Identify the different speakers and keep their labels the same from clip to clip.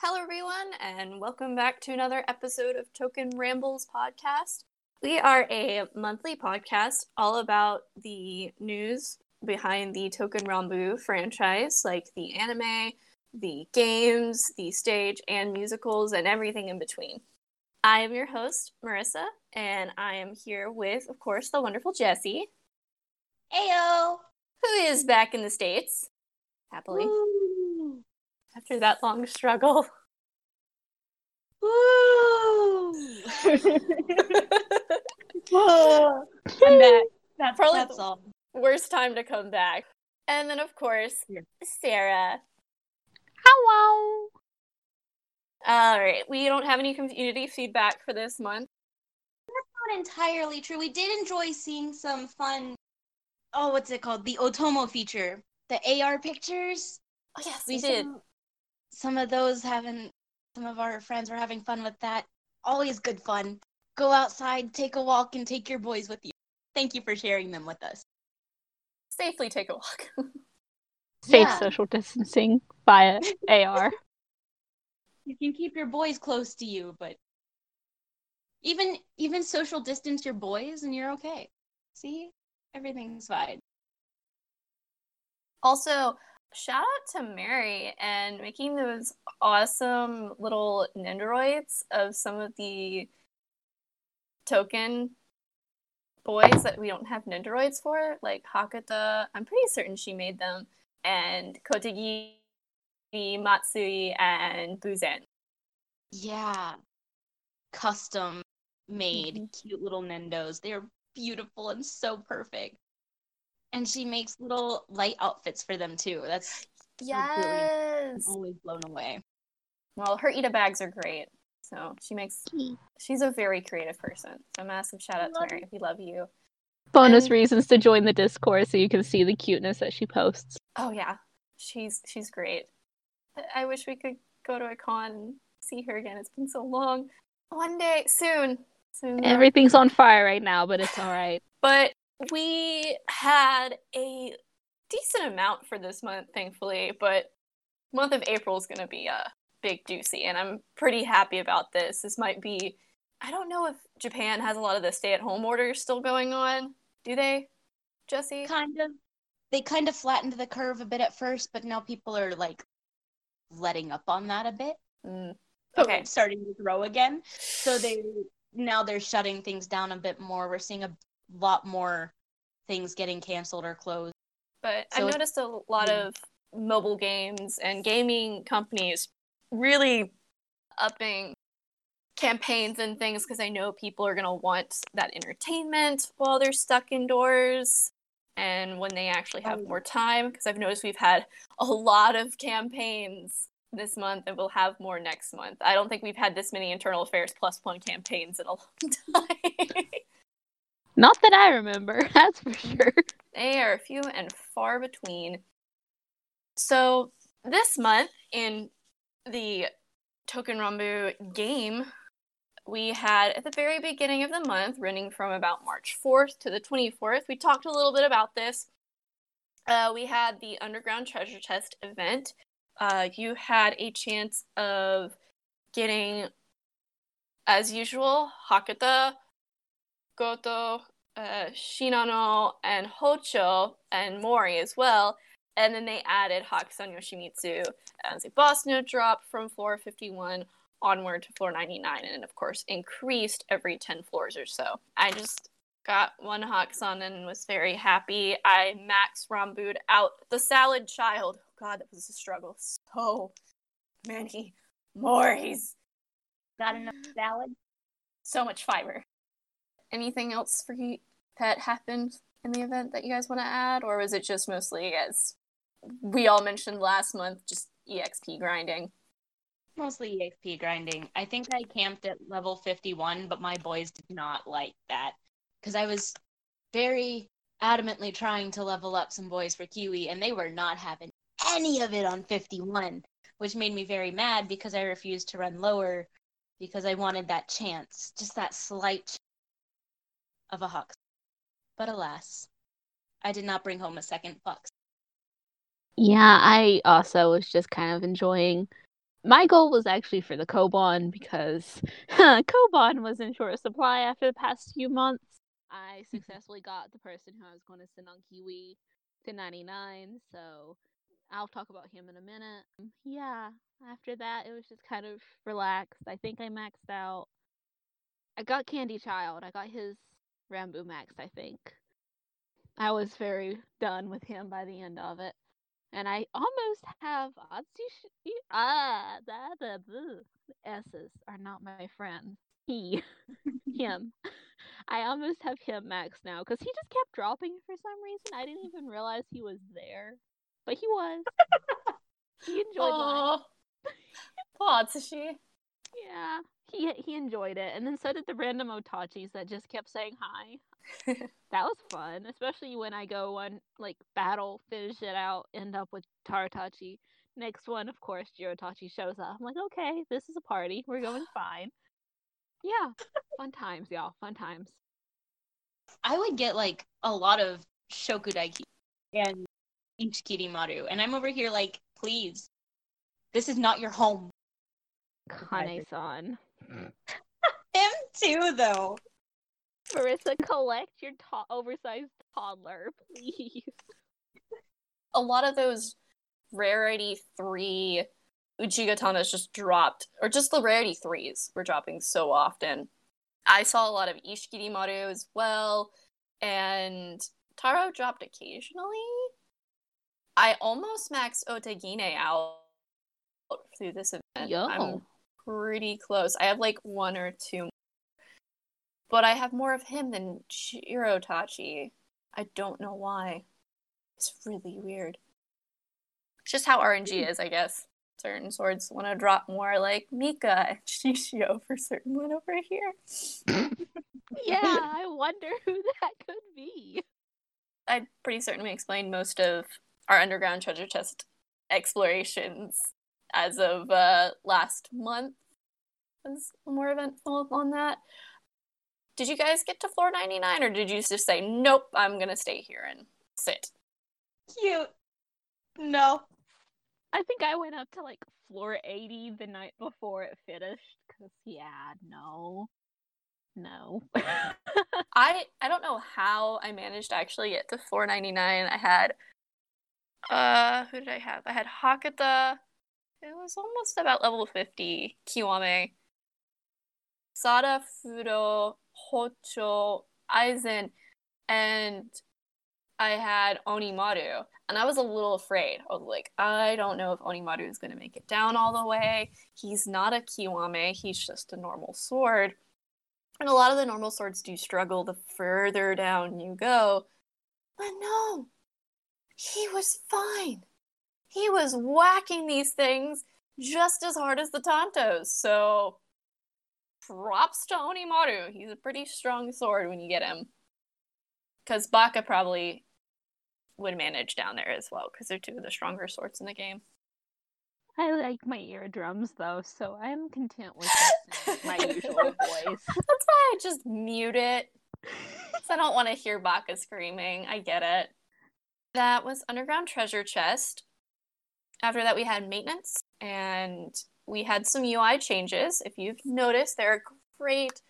Speaker 1: Hello, everyone, and welcome back to another episode of Token Rambles podcast. We are a monthly podcast all about the news behind the Touken Ranbu franchise, like the anime, the games, the stage, and musicals, and everything in between. I am your host, Marissa, and I am here with, of course, the wonderful Jessie.
Speaker 2: Ayo!
Speaker 1: Who is back in the States, happily.
Speaker 2: Woo!
Speaker 1: After that long struggle.
Speaker 2: Woo!
Speaker 1: I'm back.
Speaker 2: That's,
Speaker 1: Probably
Speaker 2: that's
Speaker 1: the-
Speaker 2: all.
Speaker 1: Worst time to come back. And then, of course,
Speaker 2: Yeah.
Speaker 1: Sarah.
Speaker 3: Hello.
Speaker 1: All right, we don't have any community feedback for this month.
Speaker 2: That's not entirely true. We did enjoy seeing some fun. Oh, what's it called? The Otomo feature. The AR pictures.
Speaker 1: Oh, yes,
Speaker 2: We
Speaker 1: we did.
Speaker 2: Some, some of those having. Some of our friends were having fun with that. Always good fun. Go outside, take a walk, and take your boys with you. Thank you for sharing them with us.
Speaker 1: Safely take a walk.
Speaker 3: Safe
Speaker 2: Yeah.
Speaker 3: social distancing via AR.
Speaker 2: You can keep your boys close to you, but even even social distance your boys and you're okay. See? Everything's fine.
Speaker 1: also, shout out to Mary and making those awesome little Nendoroids of some of the token boys that we don't have Nendoroids for, like Hakata. I'm pretty certain she made them, and Kotegi, Matsui, and Buzen.
Speaker 2: Yeah. Custom made
Speaker 1: Mhm.
Speaker 2: cute little Nendos. They're beautiful and so perfect. And she makes little light outfits for them too. That's
Speaker 1: Yes.
Speaker 2: always blown away.
Speaker 1: Well, her Ida bags are great. So she makes. She's a very creative person. So massive shout out to
Speaker 2: Love
Speaker 1: Mary. We love you.
Speaker 3: Bonus
Speaker 1: And-
Speaker 3: reasons to join the Discord so you can see the cuteness that she posts.
Speaker 1: Oh yeah, she's she's great. I- I wish we could go to a con and see her again. It's been so long. One day soon. Soon.
Speaker 3: Everything's on fire right now, but it's all right.
Speaker 1: But we had a decent amount for this month, thankfully. But month of April is going to be a big doozy, and I'm pretty happy about this. This might be. I don't know if Japan has a lot of the stay-at-home orders still going on. Do they, Jesse?
Speaker 2: Kind of. They kind of flattened the curve a bit at first, but now people are like letting up on that a bit.
Speaker 1: Mm.
Speaker 2: Okay.
Speaker 1: Okay.
Speaker 2: Starting to grow again. So they now they're shutting things down a bit more. We're seeing a lot more things getting canceled or closed.
Speaker 1: But
Speaker 2: So
Speaker 1: I've noticed a lot
Speaker 2: yeah.
Speaker 1: of mobile games and gaming companies really upping campaigns and things because I know people are going to want that entertainment while they're stuck indoors and when they actually have
Speaker 2: Oh,
Speaker 1: more time because I've noticed we've had a lot of campaigns this month and we'll have more next month. I don't think we've had this many internal affairs plus one campaigns in a long time.
Speaker 3: Not that I remember, that's for sure.
Speaker 1: They are few and far between. So this month in the Touken Ranbu game, we had at the very beginning of the month, running from about March 4th to the 24th, we talked a little bit about this. Uh, we had the Underground Treasure Chest event. Uh, you had a chance of getting, as usual, Hakata, Goto, uh, Shinano, and Hocho, and Mori as well. And then they added Hakusan Yoshimitsu as a boss note drop from floor 51 onward to floor 99, and of course increased every 10 floors or so. I just got one Hakusan and was very happy. I max Rambood out the Salad Child. God, that was a struggle. So many Moris.
Speaker 2: Got enough salad?
Speaker 1: So much fiber. Anything else for you that happened in the event that you guys want to add, or was it just mostly as we all mentioned last month, just EXP grinding?
Speaker 2: Mostly EXP grinding. I think I camped at level 51, but my boys did not like that. Because I was very adamantly trying to level up some boys for Kiwi, and they were not having any of it on 51, which made me very mad because I refused to run lower because I wanted that chance, just that slight of a Hux. But alas, I did not bring home a second Fox.
Speaker 3: Yeah, I also was just kind of enjoying My goal was actually for the Koban because Koban was in short supply after the past few months. I successfully got the person who I was going to send on Kiwi to 99, so I'll talk about him in a minute. Yeah, after that, it was just kind of relaxed. I think I maxed out. I got Candy Child. I got his Ranbu Max, I think. I was very done with him by the end of it. And I almost have Atsushi. Ah, the, the, the S's are not my friend. He, him. I almost have him max now because he just kept dropping for some reason. I didn't even realize he was there, but he was. he enjoyed
Speaker 1: Aww. Poor Atsushi.
Speaker 3: Yeah, he he enjoyed it, and then so did the random Otachis that just kept saying hi. that was fun, especially when I go on like battle, finish it out, end up with Tarotachi. Next one, of course, Jirotachi shows up. I'm like, okay, this is a party. We're going fine. Yeah, fun times, y'all. Fun times.
Speaker 2: I would get like a lot of Shokudaiki and Ichikiri and I'm over here like, please, this is not your home.
Speaker 3: Kane-san.
Speaker 2: Him too, though.
Speaker 3: Marissa, collect your to- oversized toddler, please.
Speaker 1: A lot of those rarity three Uchigatanas just dropped, or just the rarity threes were dropping so often. I saw a lot of Ishikiri Maru as well, and Taro dropped occasionally. I almost maxed Otegine out through this event.
Speaker 3: Yo.
Speaker 1: I'm pretty close. I have like one or two, but I have more of him than Jirotachi. I don't know why. It's really weird. It's just how RNG hmm. is, I guess. Certain swords want to drop more like Mika and Shishio for certain one over here.
Speaker 3: yeah, I wonder who that could be.
Speaker 1: I pretty certainly explained most of our underground treasure chest explorations as of uh, last month. Was more eventful on that. Did you guys get to floor 99 or did you just say, nope, I'm going to stay here and sit?
Speaker 2: Cute. No.
Speaker 3: I think I went up to like floor 80 the night before it finished. Because, yeah, no. No.
Speaker 1: I I don't know how I managed to actually get to 499. I had uh who did I have? I had Hakata. It was almost about level 50. Kiwame. Sada, Fudo, Hocho, Aizen, and I had Onimaru. And I was a little afraid. I was like, I don't know if Onimaru is going to make it down all the way. He's not a Kiwame, he's just a normal sword. And a lot of the normal swords do struggle the further down you go. But no, he was fine. He was whacking these things just as hard as the Tantos. So props to Onimaru. He's a pretty strong sword when you get him. Because Baka probably would manage down there as well, because they're two of the stronger swords in the game.
Speaker 3: I like my eardrums though, so I'm content with my usual voice.
Speaker 1: That's why I just mute it. I don't want to hear Baka screaming. I get it. That was Underground Treasure Chest. After that, we had maintenance and we had some UI changes. If you've noticed, there are great,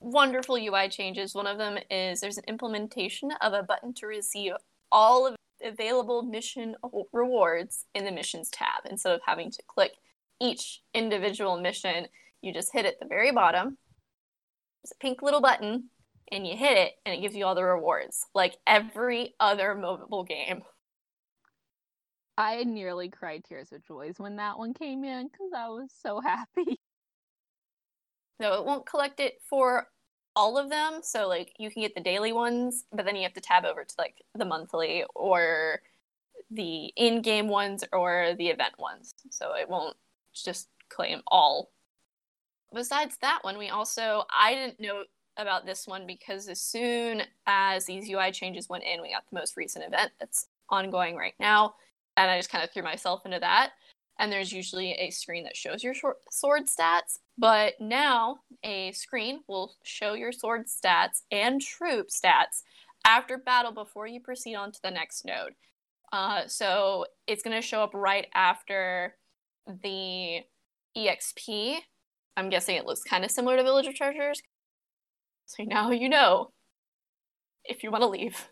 Speaker 1: wonderful UI changes. One of them is there's an implementation of a button to receive all of available mission rewards in the missions tab instead of having to click each individual mission. You just hit it at the very bottom. There's a pink little button, and you hit it, and it gives you all the rewards, like every other mobile game.
Speaker 3: I nearly cried tears of joy when that one came in because I was so happy.
Speaker 1: No, it won't collect it for all of them. So like you can get the daily ones, but then you have to tab over to like the monthly or the in-game ones or the event ones. So it won't just claim all. Besides that one, we also I didn't know about this one because as soon as these UI changes went in, we got the most recent event that's ongoing right now, and I just kind of threw myself into that. And there's usually a screen that shows your sword stats, but now a screen will show your sword stats and troop stats after battle before you proceed on to the next node. Uh, so it's going to show up right after the EXP. I'm guessing it looks kind of similar to Village of Treasures. So now you know if you want to leave.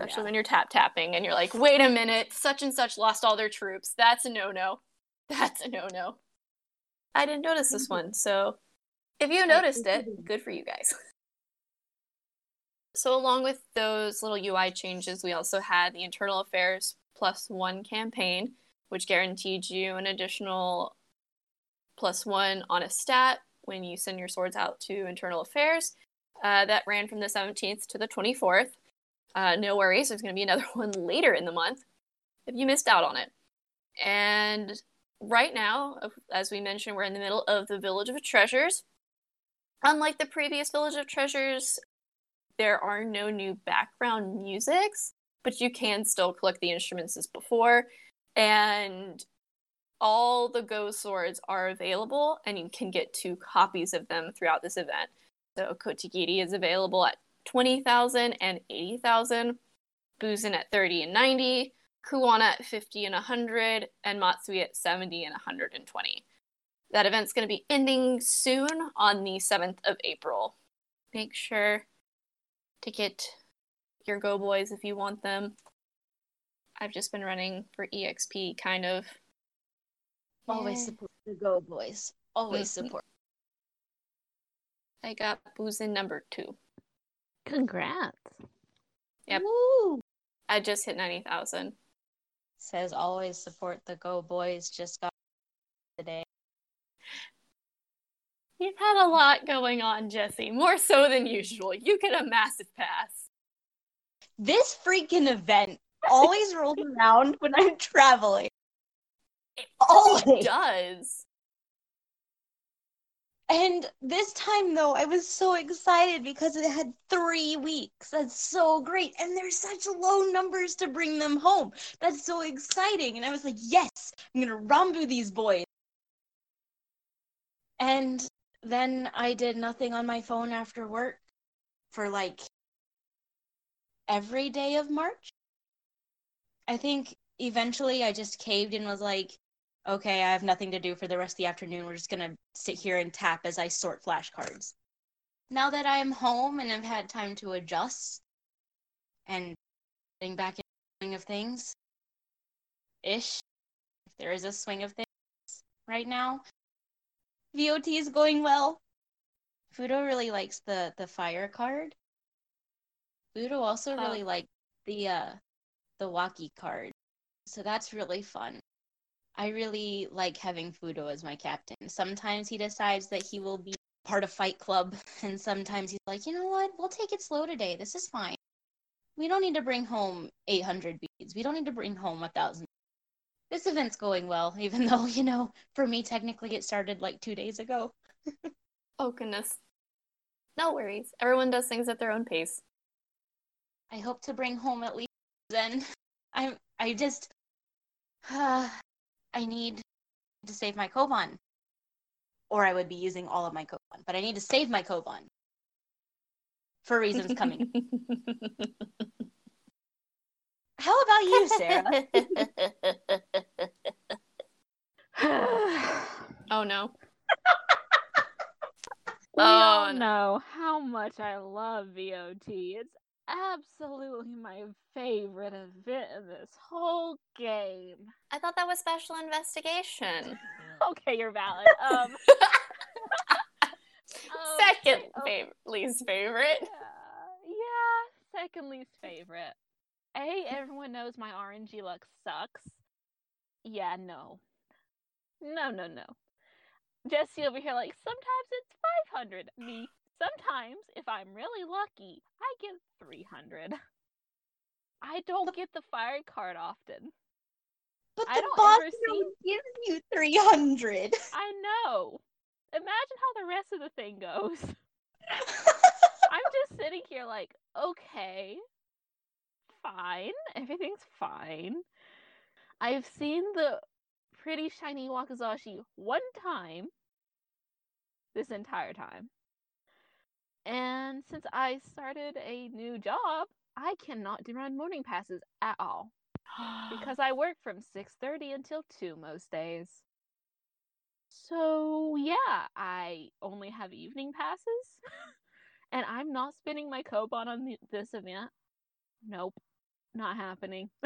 Speaker 1: Especially
Speaker 2: Yeah.
Speaker 1: when you're tap tapping and you're like, wait a minute, such and such lost all their troops. That's a no no. That's a no no. I didn't notice this one, so if you noticed it, good for you guys. So, along with those little UI changes, we also had the Internal Affairs plus one campaign, which guaranteed you an additional plus one on a stat when you send your swords out to Internal Affairs. Uh, that ran from the 17th to the 24th. Uh, no worries, there's going to be another one later in the month if you missed out on it. And right now, as we mentioned, we're in the middle of the Village of Treasures. Unlike the previous Village of Treasures, there are no new background musics, but you can still collect the instruments as before. And all the Go swords are available, and you can get two copies of them throughout this event. So Kotegiri is available at 20,000 and 80,000, Buzen at 30 and 90, Kuwana at 50 and 100, and Matsui at 70 and 120. That event's going to be ending soon on the 7th of April. Make sure to get your Go Boys if you want them. I've just been running for EXP kind of.
Speaker 2: Always
Speaker 1: Yeah.
Speaker 2: support the Go Boys. Always
Speaker 1: Mhm.
Speaker 2: support.
Speaker 1: I got Buzen number two.
Speaker 3: Congrats.
Speaker 1: Yep.
Speaker 2: Woo!
Speaker 1: I just hit 90,000.
Speaker 2: Says always support the Go Boys. Just got today.
Speaker 1: You've had a lot going on, Jesse. More so than usual. You get a massive pass.
Speaker 2: This freaking event always rolls around when I'm traveling.
Speaker 1: It
Speaker 2: Always.
Speaker 1: does.
Speaker 2: And this time, though, I was so excited because it had three weeks. That's so great. And there's such low numbers to bring them home. That's so exciting. And I was like, yes, I'm going to Ranbu these boys. And then I did nothing on my phone after work for like every day of March. I think eventually I just caved and was like, okay, I have nothing to do for the rest of the afternoon. We're just gonna sit here and tap as I sort flashcards. Now that I'm home and I've had time to adjust and getting back in the swing of things, ish, if there is a swing of things right now, VOT is going well. Fudo really likes the the fire card. Fudo also
Speaker 1: Oh.
Speaker 2: really liked the uh the Waki card. So that's really fun. I really like having Fudo as my captain. Sometimes he decides that he will be part of Fight Club, and sometimes he's like, you know what, we'll take it slow today. This is fine. We don't need to bring home 800 beads. We don't need to bring home a thousand. This event's going well, even though, you know, for me, technically it started like two days ago.
Speaker 1: Oh, goodness. No worries. Everyone does things at their own pace.
Speaker 2: I hope to bring home at least then. I'm, I just I need to save my Koban. Or I would be using all of my Koban. But I need to save my Koban. For reasons coming. How about you, Sarah?
Speaker 1: oh, no.
Speaker 3: We
Speaker 1: Oh,
Speaker 3: all
Speaker 1: no.
Speaker 3: know how much I love VOT. It's absolutely my favorite event in this whole game.
Speaker 1: I thought that was special investigation.
Speaker 3: Okay, you're valid. Um,
Speaker 1: Second favorite, least favorite.
Speaker 3: Yeah, yeah, second least favorite. A, everyone knows my RNG luck sucks. Yeah, no. No, no, no. Jesse over here, like, sometimes it's 500. Me, sometimes, if I'm really lucky, I get 300. I don't get the fire card often.
Speaker 2: But
Speaker 3: I
Speaker 2: the
Speaker 3: don't
Speaker 2: boss
Speaker 3: see-
Speaker 2: gives you 300.
Speaker 3: I know. Imagine how the rest of the thing goes. I'm just sitting here like, okay, fine, everything's fine. I've seen the pretty shiny Wakizashi one time this entire time. And since I started a new job, I cannot do run morning passes at all because I work from 6:30 until 2 most days. So, yeah, I only have evening passes, and I'm not spending my Koban on the, this event. Nope, not happening.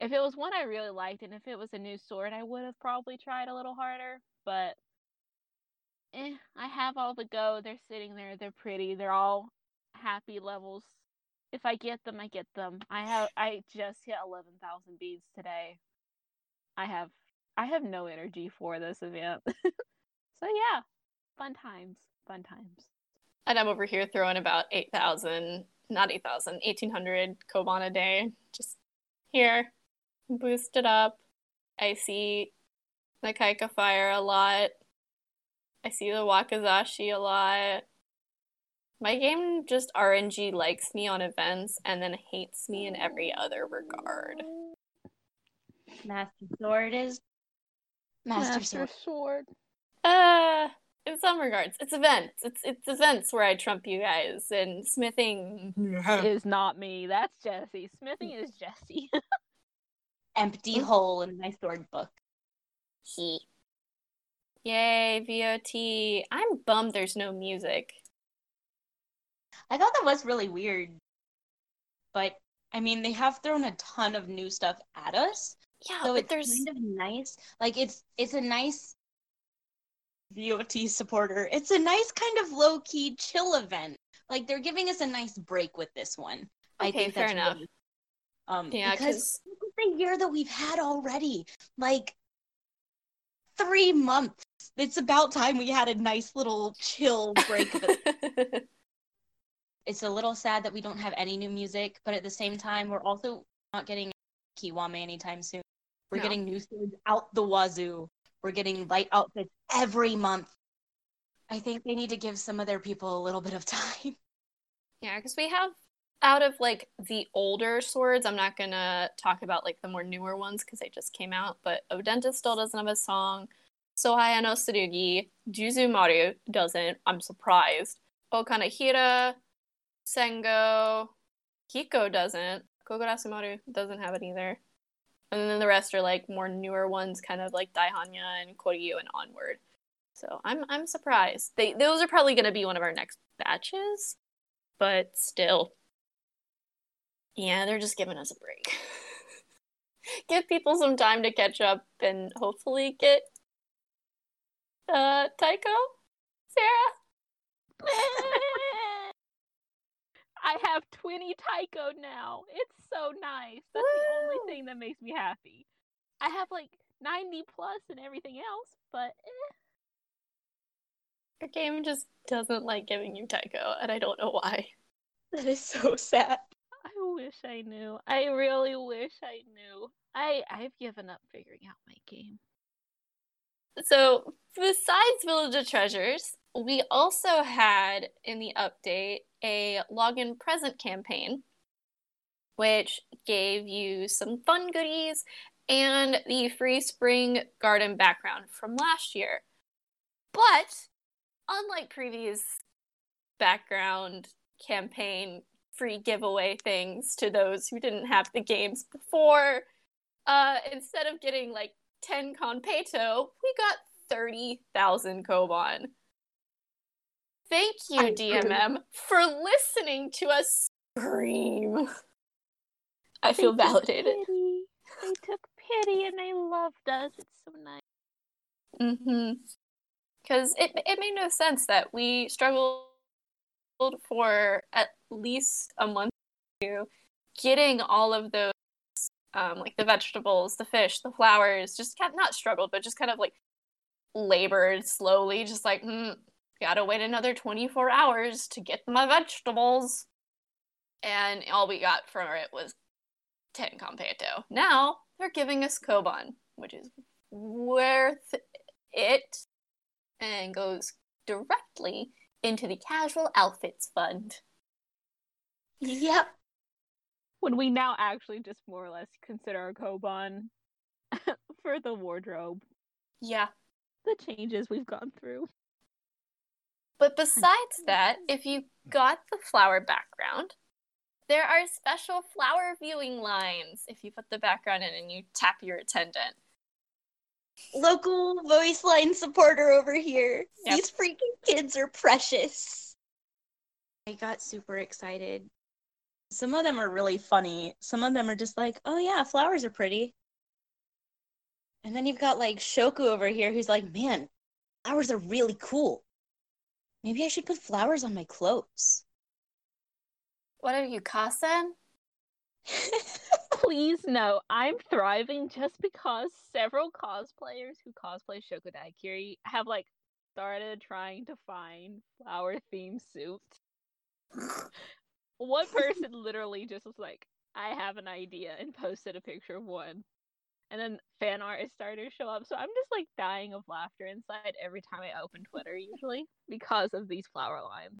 Speaker 3: if it was one I really liked, and if it was a new sword, I would have probably tried a little harder. But eh, I have all the go. They're sitting there. They're pretty. They're all happy levels. If I get them, I get them. I have. I just hit eleven thousand beads today. I have. I have no energy for this event. so yeah, fun times. Fun times.
Speaker 1: And I'm over here throwing about 8,000, not 8,000, 1,800 Koban a day. Just here, boost it up. I see the Kaika Fire a lot. I see the Wakizashi a lot. My game just RNG likes me on events and then hates me in every other regard.
Speaker 2: Master Sword is Master, Sword.
Speaker 3: Sword.
Speaker 1: Uh, in some regards, it's events. It's it's events where I trump you guys, and smithing.
Speaker 3: Is not me. That's Jesse. Smithing is Jesse.
Speaker 2: Empty hole in my sword book.
Speaker 1: He. Yay, VOT. I'm bummed there's no music.
Speaker 2: I thought that was really weird. But I mean, they have thrown a ton of new stuff at us.
Speaker 1: Yeah,
Speaker 2: so
Speaker 1: but
Speaker 2: it's
Speaker 1: there's
Speaker 2: kind of nice. Like it's it's a nice VOT supporter. It's a nice kind of low key chill event. Like they're giving us a nice break with this one. I
Speaker 1: Okay,
Speaker 2: think
Speaker 1: fair
Speaker 2: that's
Speaker 1: enough.
Speaker 2: really- um,
Speaker 1: Yeah,
Speaker 2: because at the year that we've had already. Like three months. It's about time we had a nice little chill break. it's a little sad that we don't have any new music, but at the same time, we're also not getting Kiwame anytime soon. We're
Speaker 1: No.
Speaker 2: getting new swords out the wazoo. We're getting light outfits every month. I think they need to give some of their people a little bit of time.
Speaker 1: Yeah, because we have out of like the older swords, I'm not gonna talk about like the more newer ones because they just came out, but Odenta still doesn't have a song. Sohaya no Tsurugi, Juzu Maru doesn't. I'm surprised. Ookanehira, Sengo, Hiko doesn't. Kogarasu Maru doesn't have it either. And then the rest are like more newer ones, kind of like Daihanya and Koryu and onward. So I'm I'm surprised. They those are probably gonna be one of our next batches but still. Yeah, they're just giving us a break. Give people some time to catch up and hopefully get uh Taiko? Sarah?
Speaker 3: I have 20 Taiko now. It's so nice. That's the only thing that makes me happy. I have like 90 plus and everything else, but eh.
Speaker 1: Your game just doesn't like giving you Taiko, and I don't know why.
Speaker 2: That is so sad.
Speaker 3: Wish I knew. I really wish I knew. I I've given up figuring out my game.
Speaker 1: So, besides Village of Treasures, we also had in the update a login present campaign, which gave you some fun goodies and the free spring garden background from last year. But, unlike previous background campaign free giveaway things to those who didn't have the games before, uh, instead of getting like 10 Conpeto, we got 30,000 Koban. Thank you,
Speaker 2: I
Speaker 1: DMM, for listening to us scream. I feel
Speaker 3: They
Speaker 1: validated.
Speaker 3: Pity. They took pity and they loved us. It's so nice.
Speaker 1: Mm-hmm. Because it, it made no sense that we struggled for at least a month or two getting all of those, um, like the vegetables, the fish, the flowers, just kind not struggled, but just kind of like labored slowly, just like, hmm, gotta wait another 24 hours to get my vegetables. And all we got from it was 10 Competo. Now they're giving us Koban, which is worth it and goes directly into the casual outfits fund.
Speaker 2: Yep.
Speaker 3: When we now actually just more or less consider our Koban for the wardrobe,
Speaker 1: Yeah.
Speaker 3: the changes we've gone through.
Speaker 1: But besides that, if you got the flower background, there are special flower viewing lines if you put the background in and you tap your attendant.
Speaker 2: Local voice line supporter over here.
Speaker 1: Yep.
Speaker 2: These freaking kids are precious. I got super excited. Some of them are really funny. Some of them are just like, oh yeah, flowers are pretty. And then you've got like Shoku over here who's like, man, flowers are really cool. Maybe I should put flowers on my clothes.
Speaker 1: What are you, Kasen?
Speaker 3: Please no, I'm thriving just because several cosplayers who cosplay Shokudaikiri have like started trying to find flower themed suits. One person literally just was like, I have an idea and posted a picture of one. And then fan art is starting to show up. So I'm just like dying of laughter inside every time I open Twitter usually because of these flower lines.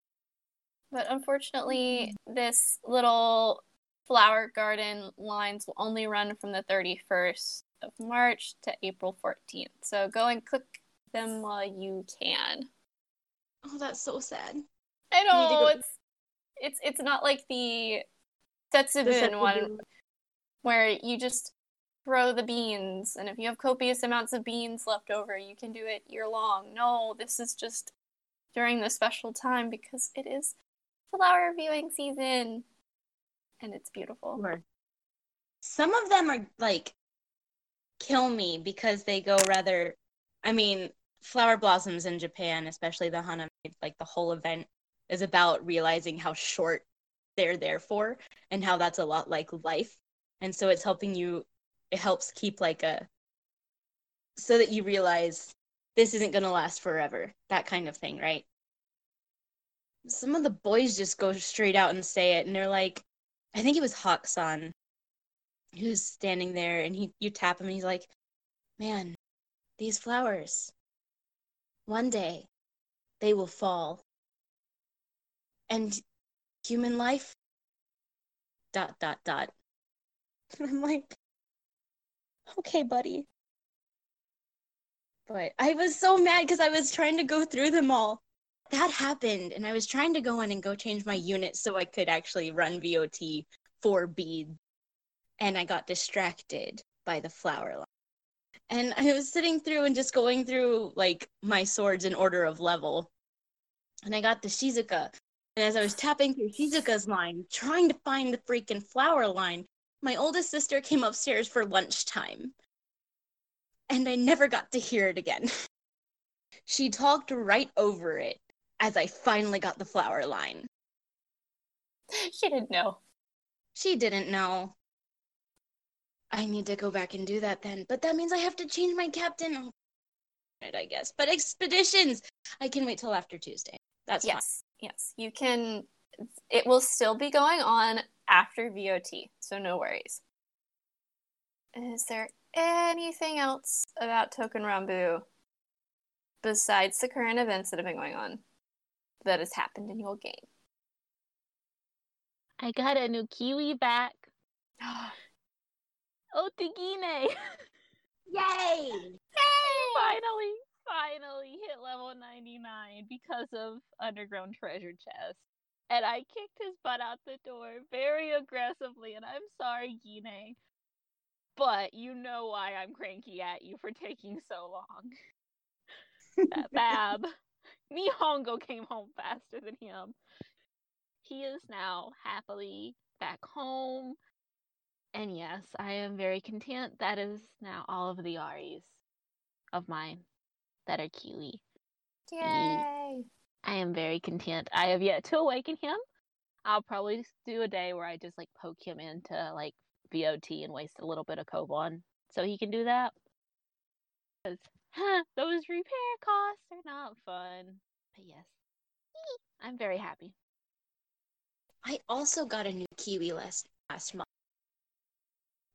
Speaker 1: But unfortunately, this little flower garden lines will only run from the 31st of March to April 14th. So go and click them while you can.
Speaker 2: oh, that's so sad.
Speaker 1: I know
Speaker 2: go-
Speaker 1: it's it's it's not like the Setsubun one where you just throw the beans and if you have copious amounts of beans left over, you can do it year long. No, this is just during the special time because it is flower viewing season and it's beautiful.
Speaker 2: Sure. Some of them are like kill me because they go rather I mean, flower blossoms in Japan, especially the Hana, like the whole event is about realizing how short they're there for and how that's a lot like life. And so it's helping you it helps keep like a so that you realize this isn't going to last forever. That kind of thing, right? Some of the boys just go straight out and say it and they're like I think it was Hawkson who's standing there and he you tap him and he's like, Man, these flowers, one day they will fall. And human life dot dot dot. And I'm like, okay, buddy. But I was so mad because I was trying to go through them all. That happened, and I was trying to go in and go change my unit so I could actually run VOT for bead. And I got distracted by the flower line. And I was sitting through and just going through like my swords in order of level. And I got the Shizuka. And as I was tapping through Shizuka's line, trying to find the freaking flower line, my oldest sister came upstairs for lunchtime. And I never got to hear it again. she talked right over it as I finally got the flower line.
Speaker 1: She didn't know.
Speaker 2: She didn't know. I need to go back and do that then. But that means I have to change my captain. I guess. But expeditions, I can wait till after Tuesday. That's fine.
Speaker 1: yes, yes. You can it will still be going on after VOT, so no worries. Is there anything else about Touken Ranbu besides the current events that have been going on that has happened in your game?
Speaker 3: I got a new Kiwi back. Oh, Otegine!
Speaker 2: Yay! Yay!
Speaker 3: Finally, finally hit level 99 because of Underground Treasure Chest. And I kicked his butt out the door very aggressively, and I'm sorry, Gine. But you know why I'm cranky at you for taking so long. That Bab. Nihongo came home faster than him. He is now happily back home. And yes, I am very content. That is now all of the Aries of mine that are Kiwi.
Speaker 1: Yay!
Speaker 3: I am very content. I have yet to awaken him. I'll probably do a day where I just like poke him into like VOT and waste a little bit of Koban so he can do that. Because those repair costs are not fun. But yes, I'm very happy.
Speaker 2: I also got a new Kiwi list last month.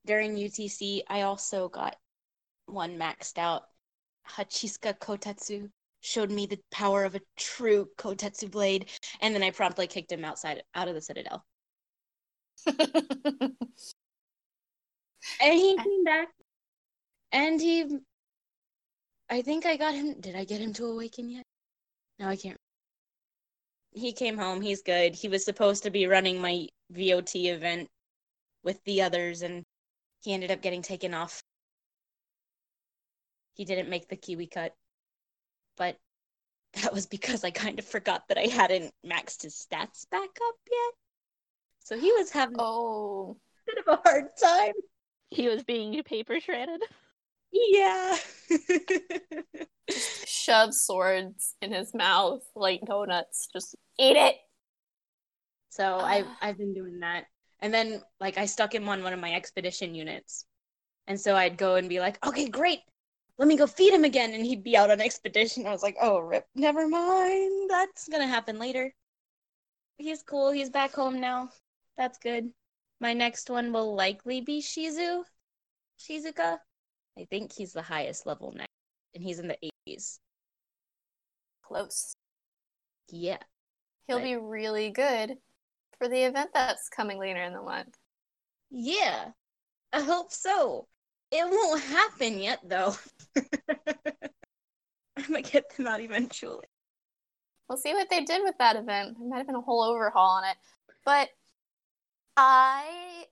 Speaker 2: During UTC, I also got one maxed out. Hachisuka Kotetsu showed me the power of a true Kotetsu blade, and then I promptly kicked him outside out of the citadel. And he came back, and he. I think I got him. Did I get him to awaken yet? No, I can't. He came home. He's good. He was supposed to be running my VOT event with the others, and he ended up getting taken off. he didn't make the Kiwi cut. But that was because I kind of forgot that I hadn't maxed his stats back up yet. So he was having
Speaker 1: Oh.
Speaker 2: a bit of a hard time.
Speaker 3: He was being paper shredded.
Speaker 2: Yeah.
Speaker 1: Shove swords in his mouth like donuts. Just eat it.
Speaker 2: so ah. I've I've been doing that. And then like I stuck him on one of my expedition units. And so I'd go and be like, okay, great. Let me go feed him again. And he'd be out on expedition. I was like, oh, rip, never mind. That's gonna happen later. He's cool. He's back home now. That's good. My next one will likely be Shizu. Shizuka. I think he's the highest level next. And he's in the 80s.
Speaker 1: Close.
Speaker 2: Yeah.
Speaker 1: He'll
Speaker 2: Right.
Speaker 1: be really good for the event that's coming later in the month.
Speaker 2: Yeah. I hope so. It won't happen yet, though. I'm gonna get them out eventually.
Speaker 1: We'll see what they did with that event. There might have been a whole overhaul on it. But I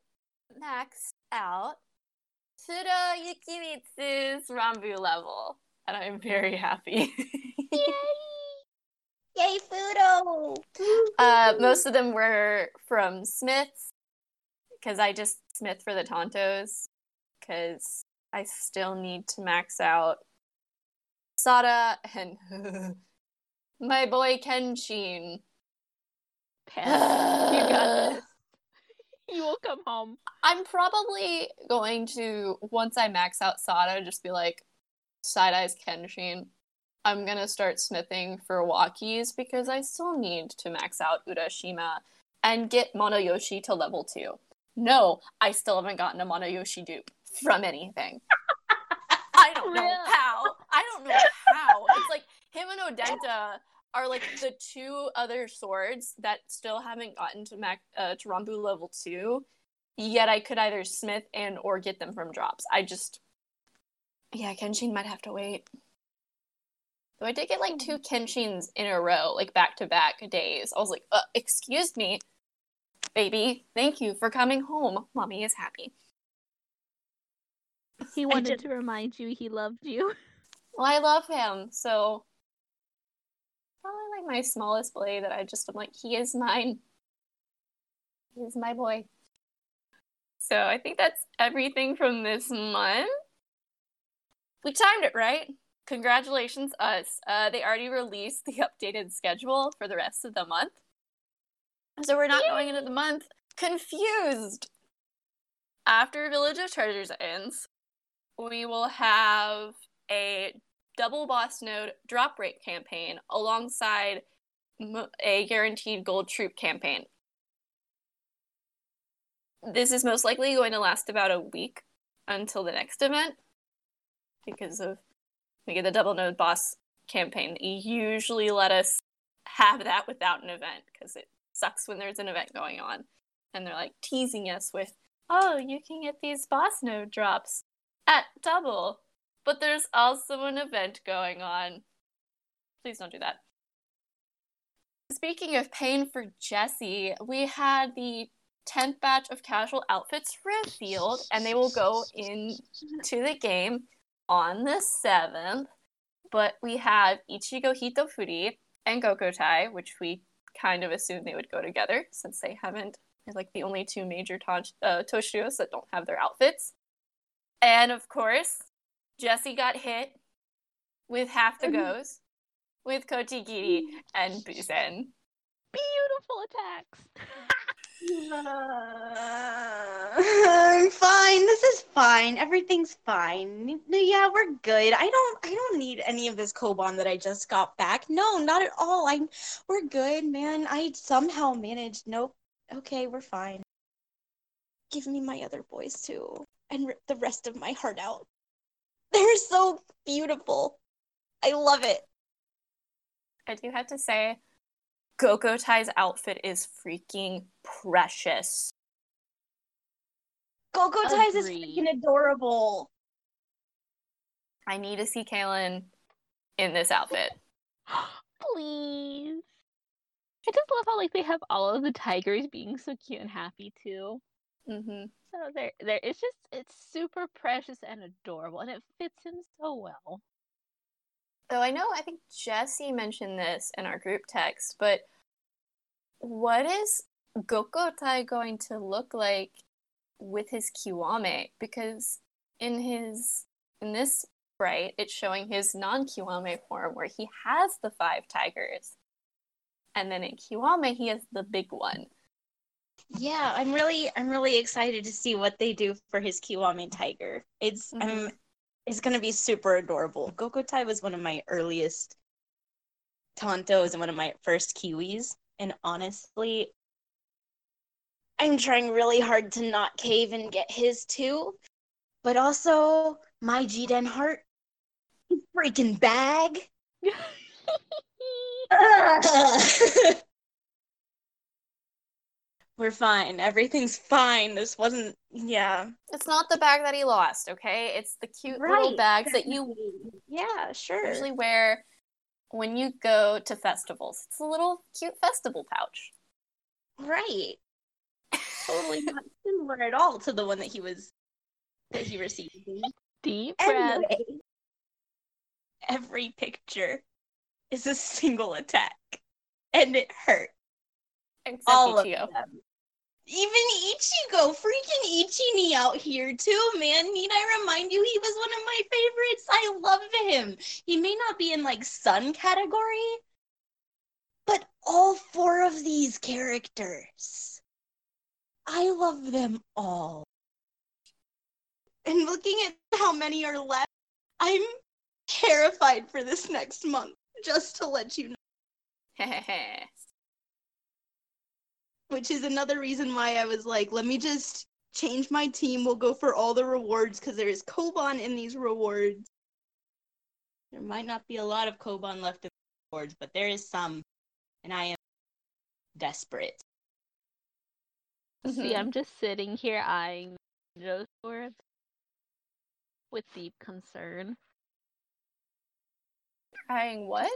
Speaker 1: maxed out Fudo Yukimitsu's Ranbu level. And I'm very happy.
Speaker 2: Yay, Yay, Fudo!
Speaker 1: uh, most of them were from Smiths. Because I just Smith for the Tantos. Because I still need to max out Sada and my boy Kenshin.
Speaker 3: Pass. you got this. You will come home.
Speaker 1: I'm probably going to once I max out Sada, just be like side eyes Kenshin. I'm gonna start smithing for walkies because I still need to max out Urashima and get Monoyoshi to level two. No, I still haven't gotten a Monoyoshi dupe from anything. I don't know how. I don't know how. It's like him and Odenta are like the two other swords that still haven't gotten to Mac uh, to Ranbu level two. Yet I could either smith and or get them from drops. I just yeah, Kenshin might have to wait. Though I did get like two Kenshins in a row, like back to back days. I was like, uh, excuse me, baby, thank you for coming home. Mommy is happy.
Speaker 3: He wanted
Speaker 2: just-
Speaker 3: to remind you he loved you.
Speaker 1: Well, I love him, so probably my smallest blade that I just am like, he is mine. He's my boy. So I think that's everything from this month. We timed it right. Congratulations, us. Uh, they already released the updated schedule for the rest of the month. So we're not going into the month confused. After Village of Treasures ends, we will have a double boss node drop rate campaign alongside a guaranteed gold troop campaign. This is most likely going to last about a week until the next event because of we get the double node boss campaign. They usually let us have that without an event because it sucks when there's an event going on and they're like teasing us with, "Oh, you can get these boss node drops at double." But there's also an event going on. Please don't do that. Speaking of pain for Jesse, we had the 10th batch of casual outfits revealed, and they will go into the game on the 7th. But we have Ichigo Hitofuri and Gokotai, which we kind of assumed they would go together since they haven't. They're like the only two major to- uh, Toushirous that don't have their outfits. And of course, Jesse got hit with half the mm-hmm. goes with Kotegiri mm-hmm. and Buzen.
Speaker 3: Beautiful attacks.
Speaker 2: I'm fine. This is fine. Everything's fine. Yeah, we're good. I don't I don't need any of this Koban that I just got back. No, not at all. I'm. we're good, man. I somehow managed. Nope. Okay, we're fine. Give me my other boys too and rip the rest of my heart out. They're so beautiful. I love it.
Speaker 1: I do have to say, Gokotai's outfit is freaking precious.
Speaker 2: Gokotai's is freaking adorable.
Speaker 1: I need to see Kaylin in this outfit.
Speaker 3: Please. I just love how like they have all of the tigers being so cute and happy too.
Speaker 1: Mm-hmm.
Speaker 3: So there, there. It's just it's super precious and adorable, and it fits him so well.
Speaker 1: So I know I think Jesse mentioned this in our group text, but what is Gokotai going to look like with his Kiwame? Because in his in this sprite, it's showing his non Kiwame form where he has the five tigers. And then in Kiwame he has the big one.
Speaker 2: Yeah, I'm really I'm really excited to see what they do for his Kiwami tiger. It's I'm
Speaker 1: Mhm.
Speaker 2: it's gonna be super adorable. Gokotai was one of my earliest Tantos and one of my first Kiwis. And honestly, I'm trying really hard to not cave and get his too. But also my Jiden heart freaking bag. We're fine. Everything's fine. This wasn't yeah.
Speaker 1: It's not the bag that he lost, okay? It's the cute little
Speaker 2: Right.
Speaker 1: bags that you
Speaker 2: Yeah, sure.
Speaker 1: usually wear when you go to festivals. It's a little cute festival pouch.
Speaker 2: Right. Totally not similar at all to the one that he was that he received.
Speaker 3: Deep breath.
Speaker 2: Anyway, every picture is a single attack. And it hurt.
Speaker 1: Except
Speaker 2: All of
Speaker 1: Ichigo.
Speaker 2: them. Even Ichigo, freaking Ichini out here too, man. Need I remind you, he was one of my favorites. I love him. He may not be in like sun category, but all four of these characters, I love them all. And looking at how many are left, I'm terrified for this next month. Just to let you know. which is another reason why I was like, let me just change my team. We'll go for all the rewards because there is Koban in these rewards. There might not be a lot of Koban left in the rewards, but there is some, and I am desperate.
Speaker 3: See,
Speaker 1: Mhm.
Speaker 3: I'm just sitting here eyeing those swords with deep concern.
Speaker 1: Crying what?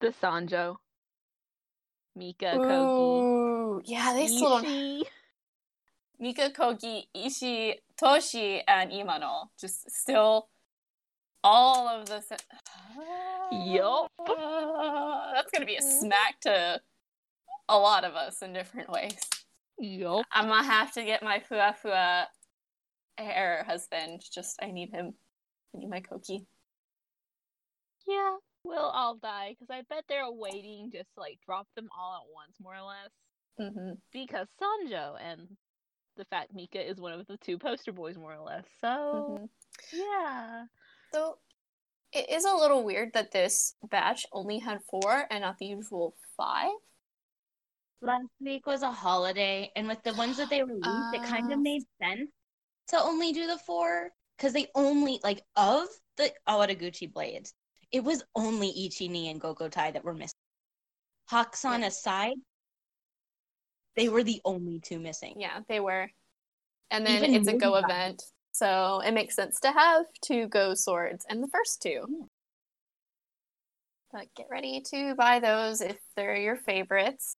Speaker 3: The Sanjo, Mika, Kogi,
Speaker 1: yeah, they still don't. Mika, Kogi, Ishi, Toshi, and Imano. Just still all of the. se-
Speaker 3: Yup.
Speaker 1: That's gonna be a smack to a lot of us in different ways.
Speaker 3: Yup.
Speaker 1: I'm gonna have to get my Fua Fua hair husband. Just, I need him. I need my Koki.
Speaker 3: Yeah, we'll all die because I bet they're waiting just to, like drop them all at once, more or less.
Speaker 1: hmm
Speaker 3: Because Sanjo and the fact Mika is one of the two poster boys, more or less. So
Speaker 1: hmm
Speaker 3: yeah,
Speaker 1: So it is a little weird that this batch only had four and not the usual five.
Speaker 2: Last week was a holiday, and with the ones that they released, it kind of made sense to only do the four because they only like of the Awataguchi blades, it was only Ichini and Gokotai that were missing. Hakusan
Speaker 1: Yeah.
Speaker 2: aside, they were the only two missing.
Speaker 1: Yeah, they were. And then
Speaker 2: Even
Speaker 1: it's a go event, so it makes sense to have two go swords and the first two.
Speaker 2: Yeah.
Speaker 1: But get ready to buy those if they're your favorites.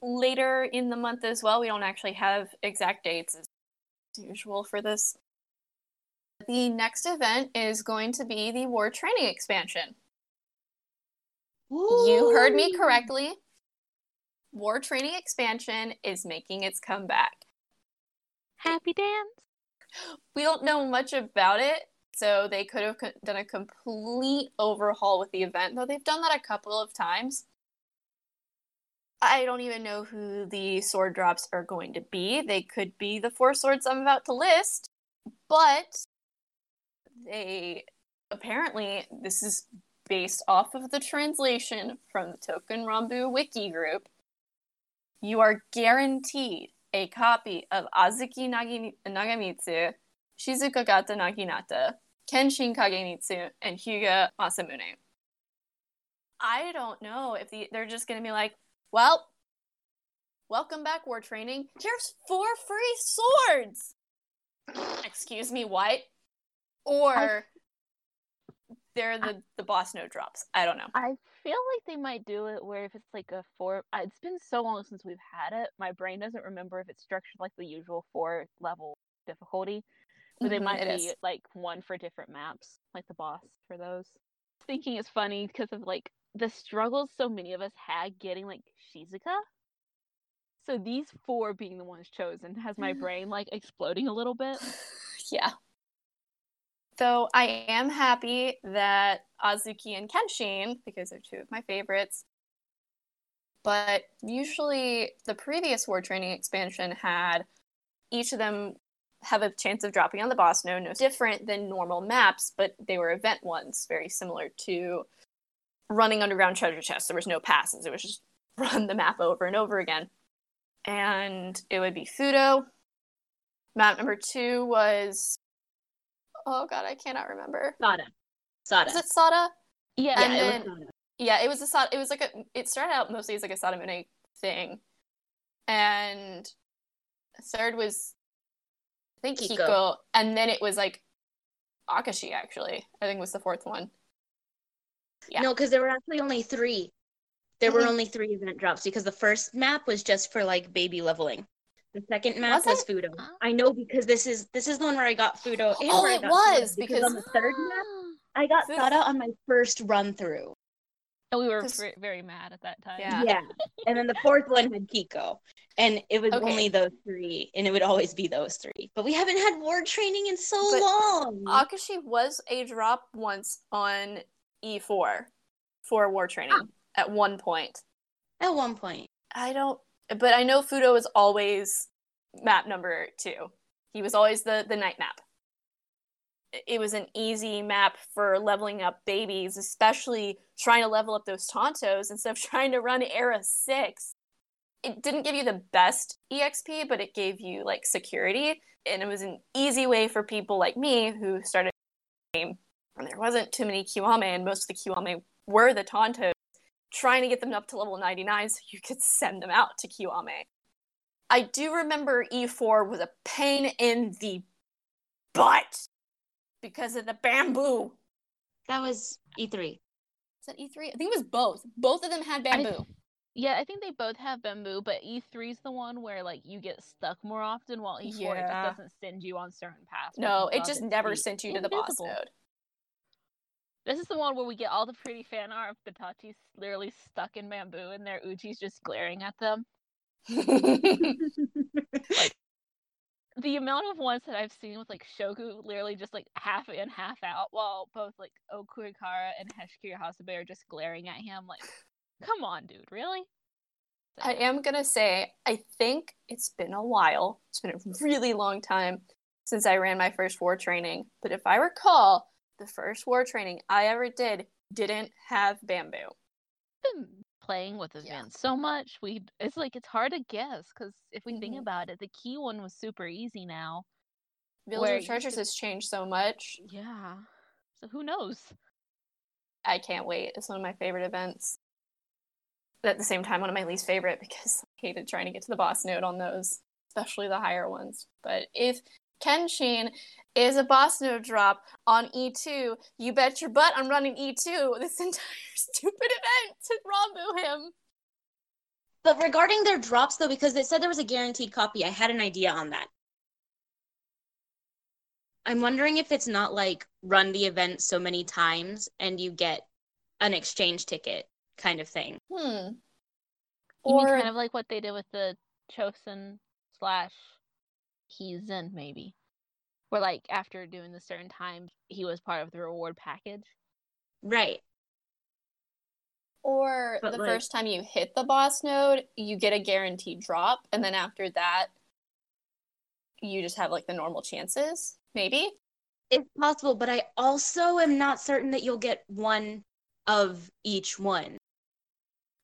Speaker 1: Later in the month as well, we don't actually have exact dates as usual for this. The next event is going to be the War Training expansion. You heard me correctly. War Training expansion is making its comeback.
Speaker 3: happy dance.
Speaker 1: we don't know much about it, so they could have done a complete overhaul with the event, though they've done that a couple of times. I don't even know who the sword drops are going to be. They could be the four swords I'm about to list, but they apparently this is based off of the translation from the Touken Ranbu wiki group. You are guaranteed a copy of Azuki Nagi- Nagamitsu, Shizuka Gata Naginata, Kenshin Kagemitsu, and Hyuga Masamune. I don't know if the, they're just going to be like, well, welcome back, War Training. Here's four free swords! Excuse me, what? Or they're the the boss node drops. I don't know.
Speaker 3: I feel like they might do it where if it's like a four, it's been so long since we've had it. My brain doesn't remember if it's structured like the usual four level difficulty, but they
Speaker 1: Mhm,
Speaker 3: might be
Speaker 1: is.
Speaker 3: like one for different maps, like the boss for those. Thinking it's funny because of like the struggles so many of us had getting like Shizuka. So these four being the ones chosen has my brain like exploding a little bit.
Speaker 1: yeah. So I am happy that Azuki and Kenshin, because they're two of my favorites. But usually the previous War Training expansion had each of them have a chance of dropping on the boss node, no different than normal maps, but they were event ones, very similar to running underground treasure chests. There was no passes. It was just run the map over and over again. And it would be Fudo. Map number two was oh god, I cannot remember.
Speaker 2: Sada. Sada.
Speaker 1: Is it Sada?
Speaker 3: Yeah,
Speaker 1: And
Speaker 2: yeah,
Speaker 1: then-
Speaker 2: it was Sada.
Speaker 1: Yeah, it was a Sada. It was like a. It started out mostly as like a Sadamune thing, and third was I think Kiko.
Speaker 2: Kiko.
Speaker 1: and then it was like Akashi. Actually, I think was the fourth one. Yeah.
Speaker 2: No, because there were actually only three. There were
Speaker 1: Mhm.
Speaker 2: only three event drops because the first map was just for like baby leveling. The second map
Speaker 1: Was
Speaker 2: was. Fudo.
Speaker 3: Oh.
Speaker 2: I know because this is this is the one where I got Fudo.
Speaker 1: Oh, it was,
Speaker 2: Sada,
Speaker 1: because-
Speaker 2: on the third map I got
Speaker 1: Fudo-
Speaker 2: Sada on my first run through.
Speaker 3: and we were very mad at that time.
Speaker 1: Yeah.
Speaker 2: Yeah. and then the fourth one had Kiko. And it was
Speaker 1: Okay.
Speaker 2: only those three, and it would always be those three. But we haven't had war training in so
Speaker 1: But
Speaker 2: long.
Speaker 1: Akashi was a drop once on E4 for war training ah. at one point.
Speaker 2: At one point.
Speaker 1: I don't, but I know Fudo was always map number two. He was always the the night map. It- was an easy map for leveling up babies, especially trying to level up those Tantos instead of trying to run Era six. It didn't give you the best EXP, but it gave you like security, and it was an easy way for people like me who started when there wasn't too many Kiwame, and most of the Kiwame were the Tantos trying to get them up to level 99 so you could send them out to Kiwame. I do remember E4 was a pain in the butt because of the bamboo.
Speaker 2: That was E E3.
Speaker 1: Is that E3? I think it was both. Both of them had
Speaker 3: I-
Speaker 1: bamboo.
Speaker 3: Yeah, I think they both have bamboo, but E3 is the one where like you get stuck more often, while E4
Speaker 1: Yeah.
Speaker 3: just doesn't send you on certain paths.
Speaker 1: no, it just never sent you to the boss
Speaker 3: invisible. This is the one where we get all the pretty fan art of Bitachi literally stuck in bamboo and their Uchi's just glaring at them. The amount of ones that I've seen with like Shogu literally just like half in, half out, while both like Ookurikara and Heshikiri Hasebe are just glaring at him like, come on, dude, really?
Speaker 1: I am gonna say, I think it's been a while. It's been a really long time since I ran my first war training. But if I recall, the first war training I ever did didn't have bamboo.
Speaker 3: been playing with
Speaker 1: Yeah.
Speaker 3: events so much. We it's like it's hard to guess because if we think
Speaker 1: Mhm.
Speaker 3: about it, the key one was super easy now.
Speaker 1: Village of Treasures has changed so much.
Speaker 3: Yeah. So who knows?
Speaker 1: I can't wait. It's one of my favorite events. But at the same time, one of my least favorite because I hated trying to get to the boss node on those, especially the higher ones. But if Kenshin is a boss node drop on E2, you bet your butt I'm running E2 this entire stupid event to Ranbu him.
Speaker 2: But regarding their drops, though, because it said there was a guaranteed copy, I had an idea on that. I'm wondering if it's not like run the event so many times and you get an exchange ticket kind of thing.
Speaker 1: Hmm.
Speaker 3: You mean
Speaker 1: Or
Speaker 3: kind of like what they did with the Chosen slash Hizen, maybe. Where like after doing the certain time, he was part of the reward package.
Speaker 2: Right.
Speaker 1: Or
Speaker 2: But,
Speaker 1: the
Speaker 2: like-
Speaker 1: first time you hit the boss node, you get a guaranteed drop, and then after that, you just have like the normal chances. Maybe.
Speaker 2: It's possible, but I also am not certain that you'll get one of each one.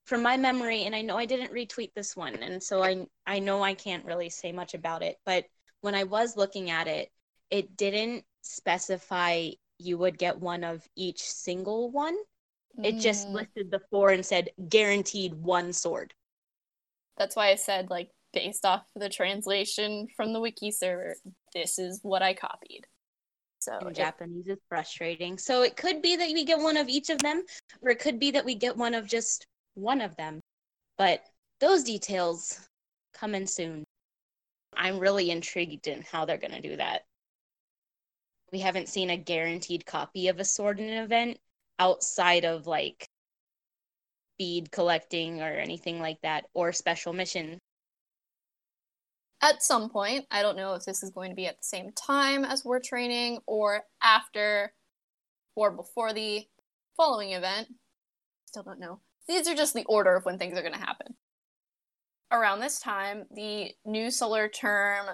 Speaker 2: From my memory, and I know I didn't retweet this one, and so I I know I can't really say much about it, but when I was looking at it, it didn't specify you would get one of each single one. It just
Speaker 1: Mm,
Speaker 2: listed the four and said guaranteed one sword.
Speaker 1: That's why I said like based off the translation from the wiki server, this is what I copied. So it-
Speaker 2: Japanese is frustrating. So it could be that we get one of each of them, or it could be that we get one of just one of them. But those details coming soon. I'm really intrigued in how they're gonna do that. We haven't seen a guaranteed copy of a sword in an event outside of like bead collecting or anything like that, or special mission.
Speaker 1: at some point, I don't know if this is going to be at the same time as war training or after or before the following event. Still don't know. These are just the order of when things are going to happen. Around this time, the new solar term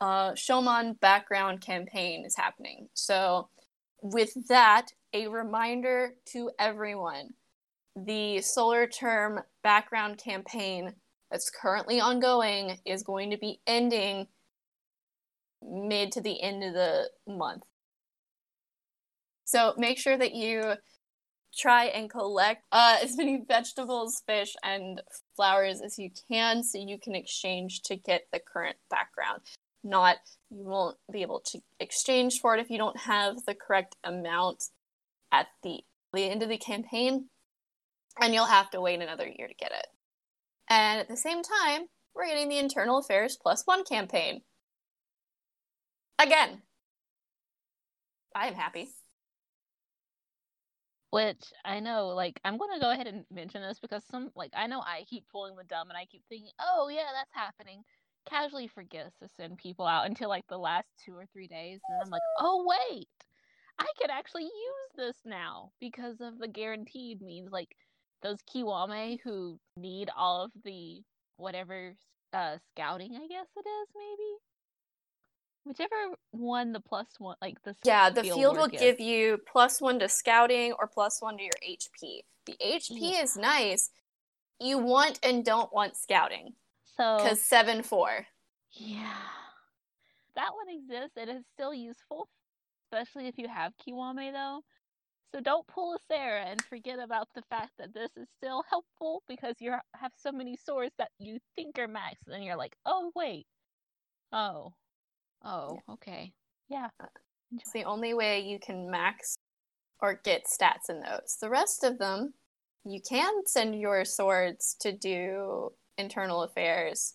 Speaker 1: uh, Shoman background campaign is happening. So, with that, a reminder to everyone the solar term background campaign that's currently ongoing is going to be ending mid to the end of the month. So make sure that you try and collect uh, as many vegetables, fish, and flowers as you can so you can exchange to get the current background. Not, you won't be able to exchange for it if you don't have the correct amount at the, the end of the campaign, and you'll have to wait another year to get it. And at the same time, we're getting the Internal Affairs Plus One campaign. Again. I am happy.
Speaker 3: Which I know, like, I'm gonna go ahead and mention this because some, like, I know I keep pulling the dumb and I keep thinking, oh yeah, that's happening. Casually forgets to send people out until like the last two or three days, and I'm like, oh wait, I could actually use this now because of the guaranteed means like those Kiwame who need all of the whatever uh scouting, I guess it is maybe. Whichever one the plus one, like the
Speaker 1: Yeah, the
Speaker 3: field
Speaker 1: field will give you plus one to scouting or plus one to your HP. The HP
Speaker 3: Yeah.
Speaker 1: is nice. You want and don't want scouting
Speaker 3: so
Speaker 1: because 7 4.
Speaker 3: Yeah. That one exists. It is still useful, especially if you have Kiwame though. So don't pull a Sarah and forget about the fact that this is still helpful because you have so many swords that you think are max, and then you're like, oh wait, oh, oh, okay, yeah.
Speaker 1: It's the only way you can max or get stats in those. The rest of them, you can send your swords to do internal affairs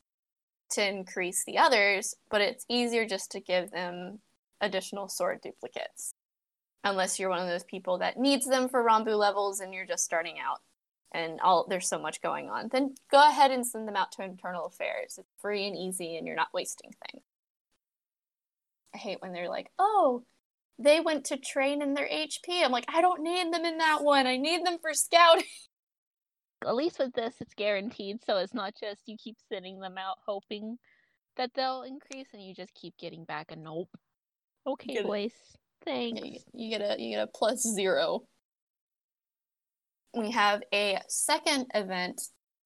Speaker 1: to increase the others, but it's easier just to give them additional sword duplicates. Unless you're one of those people that needs them for Ranbu levels and you're just starting out and all there's so much going on, then go ahead and send them out to internal affairs. It's free and easy and you're not wasting things. I hate when they're like, oh, they went to train in their HP. I'm like, I don't need them in that one. I need them for scouting.
Speaker 3: At least with this, it's guaranteed, so it's not just you keep sending them out hoping that they'll increase, and you just keep getting back a nope. Okay,
Speaker 1: it.
Speaker 3: boys, thanks.
Speaker 1: You, you get a you get a plus zero. We have a second event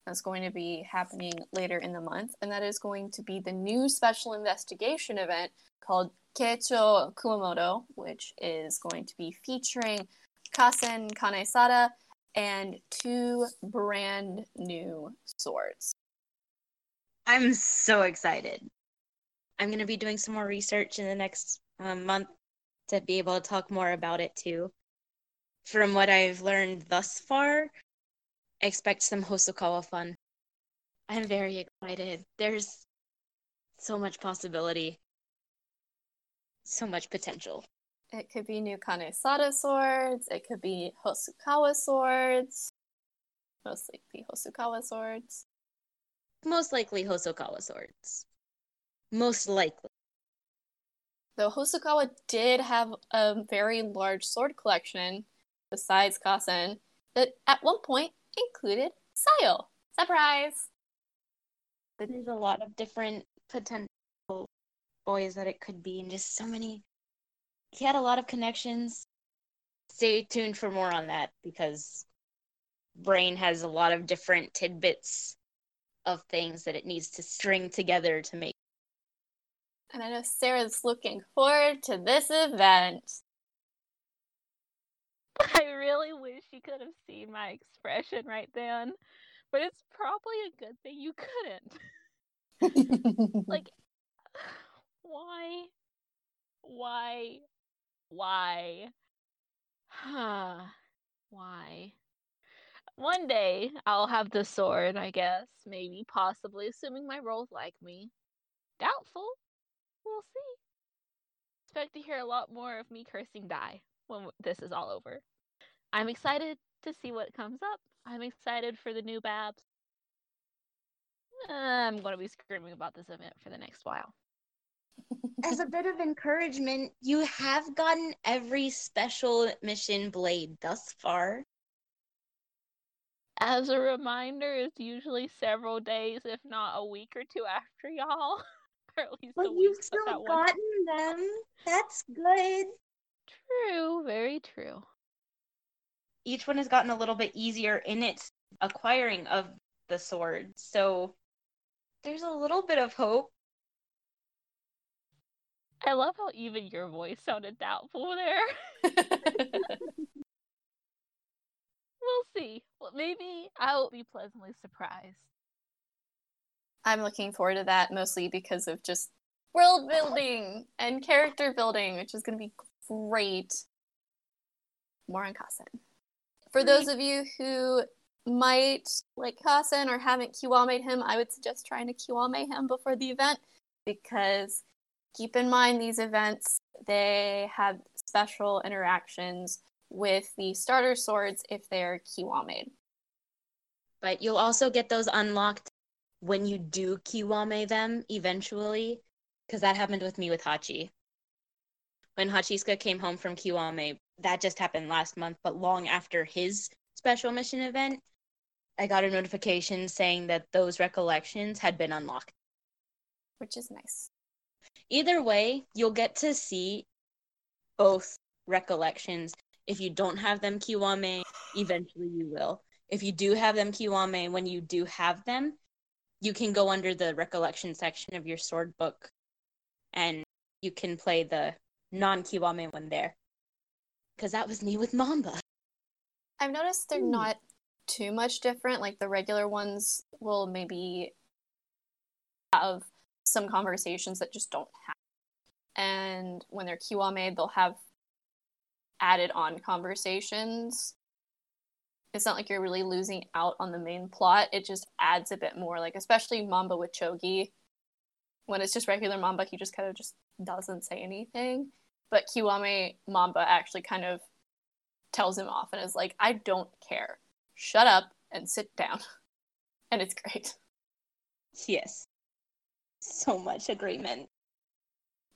Speaker 1: that's going to be happening later in the month, and that is going to be the new special investigation event called Keicho Kumamoto, which is going to be featuring Kasen Kanesada and two brand new swords.
Speaker 2: I'm so excited. I'm going to be doing some more research in the next um, month to be able to talk more about it too. From what I've learned thus far, expect some Hosokawa fun. I'm very excited. There's so much possibility, so much potential.
Speaker 1: It could be new Kanesada swords. It could be Hosokawa swords. Mostly be Hosokawa swords.
Speaker 2: Most likely Hosokawa swords. Most likely.
Speaker 1: Though Hosokawa did have a very large sword collection, besides Kasen, that at one point included Sayo. Surprise!
Speaker 2: There's a lot of different potential boys that it could be, and just so many. He had a lot of connections. Stay tuned for more on that because Brain has a lot of different tidbits of things that it needs to string together to make.
Speaker 1: And I know Sarah's looking forward to this event.
Speaker 3: I really wish you could have seen my expression right then, but it's probably a good thing you couldn't. like, why? Why? Why? Huh. Why? One day I'll have the sword, I guess. Maybe, possibly, assuming my roles like me. Doubtful. We'll see. Expect to hear a lot more of me cursing die when this is all over. I'm excited to see what comes up. I'm excited for the new Babs. I'm going to be screaming about this event for the next while.
Speaker 2: As a bit of encouragement, you have gotten every special mission blade thus far.
Speaker 3: As a reminder, it's usually several days, if not a week or two after y'all. or at least
Speaker 2: But
Speaker 3: a week.
Speaker 2: you've still
Speaker 3: that one.
Speaker 2: gotten them. That's good.
Speaker 3: True, very true.
Speaker 2: Each one has gotten a little bit easier in its acquiring of the sword. So there's a little bit of hope.
Speaker 3: I love how even your voice sounded doubtful there. we'll see. Well, maybe I'll be pleasantly surprised.
Speaker 1: I'm looking forward to that mostly because of just world building and character building, which is going to be great. More on Kasen. For those of you who might like Kasen or haven't Kiwame him, I would suggest trying to Kiwame him before the event because keep in mind these events, they have special interactions with the starter swords if they're Kiwame.
Speaker 2: But you'll also get those unlocked when you do Kiwame them eventually. Because that happened with me with Hachi. When Hachisuka came home from Kiwame, that just happened last month, but long after his special mission event, I got a notification saying that those recollections had been unlocked.
Speaker 1: which is nice.
Speaker 2: Either way, you'll get to see both recollections. If you don't have them Kiwame, eventually you will. If you do have them Kiwame, when you do have them, you can go under the recollection section of your sword book and you can play the non Kiwame one there. Because that was me with Mamba.
Speaker 1: I've noticed they're
Speaker 2: Hmm.
Speaker 1: not too much different. Like the regular ones will maybe have some conversations that just don't have. And when they're Kiwame, they'll have added on conversations. It's not like you're really losing out on the main plot. It just adds a bit more. Like especially Mamba with Chogi. When it's just regular Mamba, he just kind of just doesn't say anything. But Kiwame Mamba actually kind of tells him off and is like, I don't care. Shut up and sit down. And it's great.
Speaker 2: Yes. So much agreement.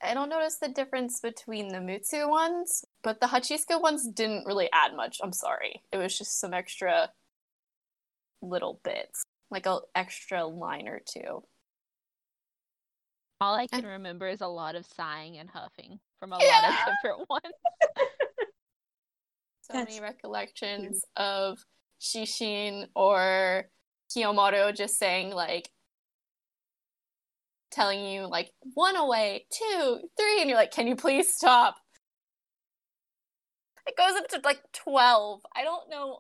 Speaker 1: I don't notice the difference between the Mutsu ones, but the Hachisuka ones didn't really add much. I'm sorry. It was just some extra little bits, like an extra line or two.
Speaker 3: All I
Speaker 1: Eh.
Speaker 3: can remember is a lot of sighing and huffing from a lot of different ones.
Speaker 1: So
Speaker 2: That's
Speaker 1: many recollections of Shishin or Kiyomaru just saying like telling you like one away, two, three, and you're like, can you please stop? It goes up to like twelve. I don't know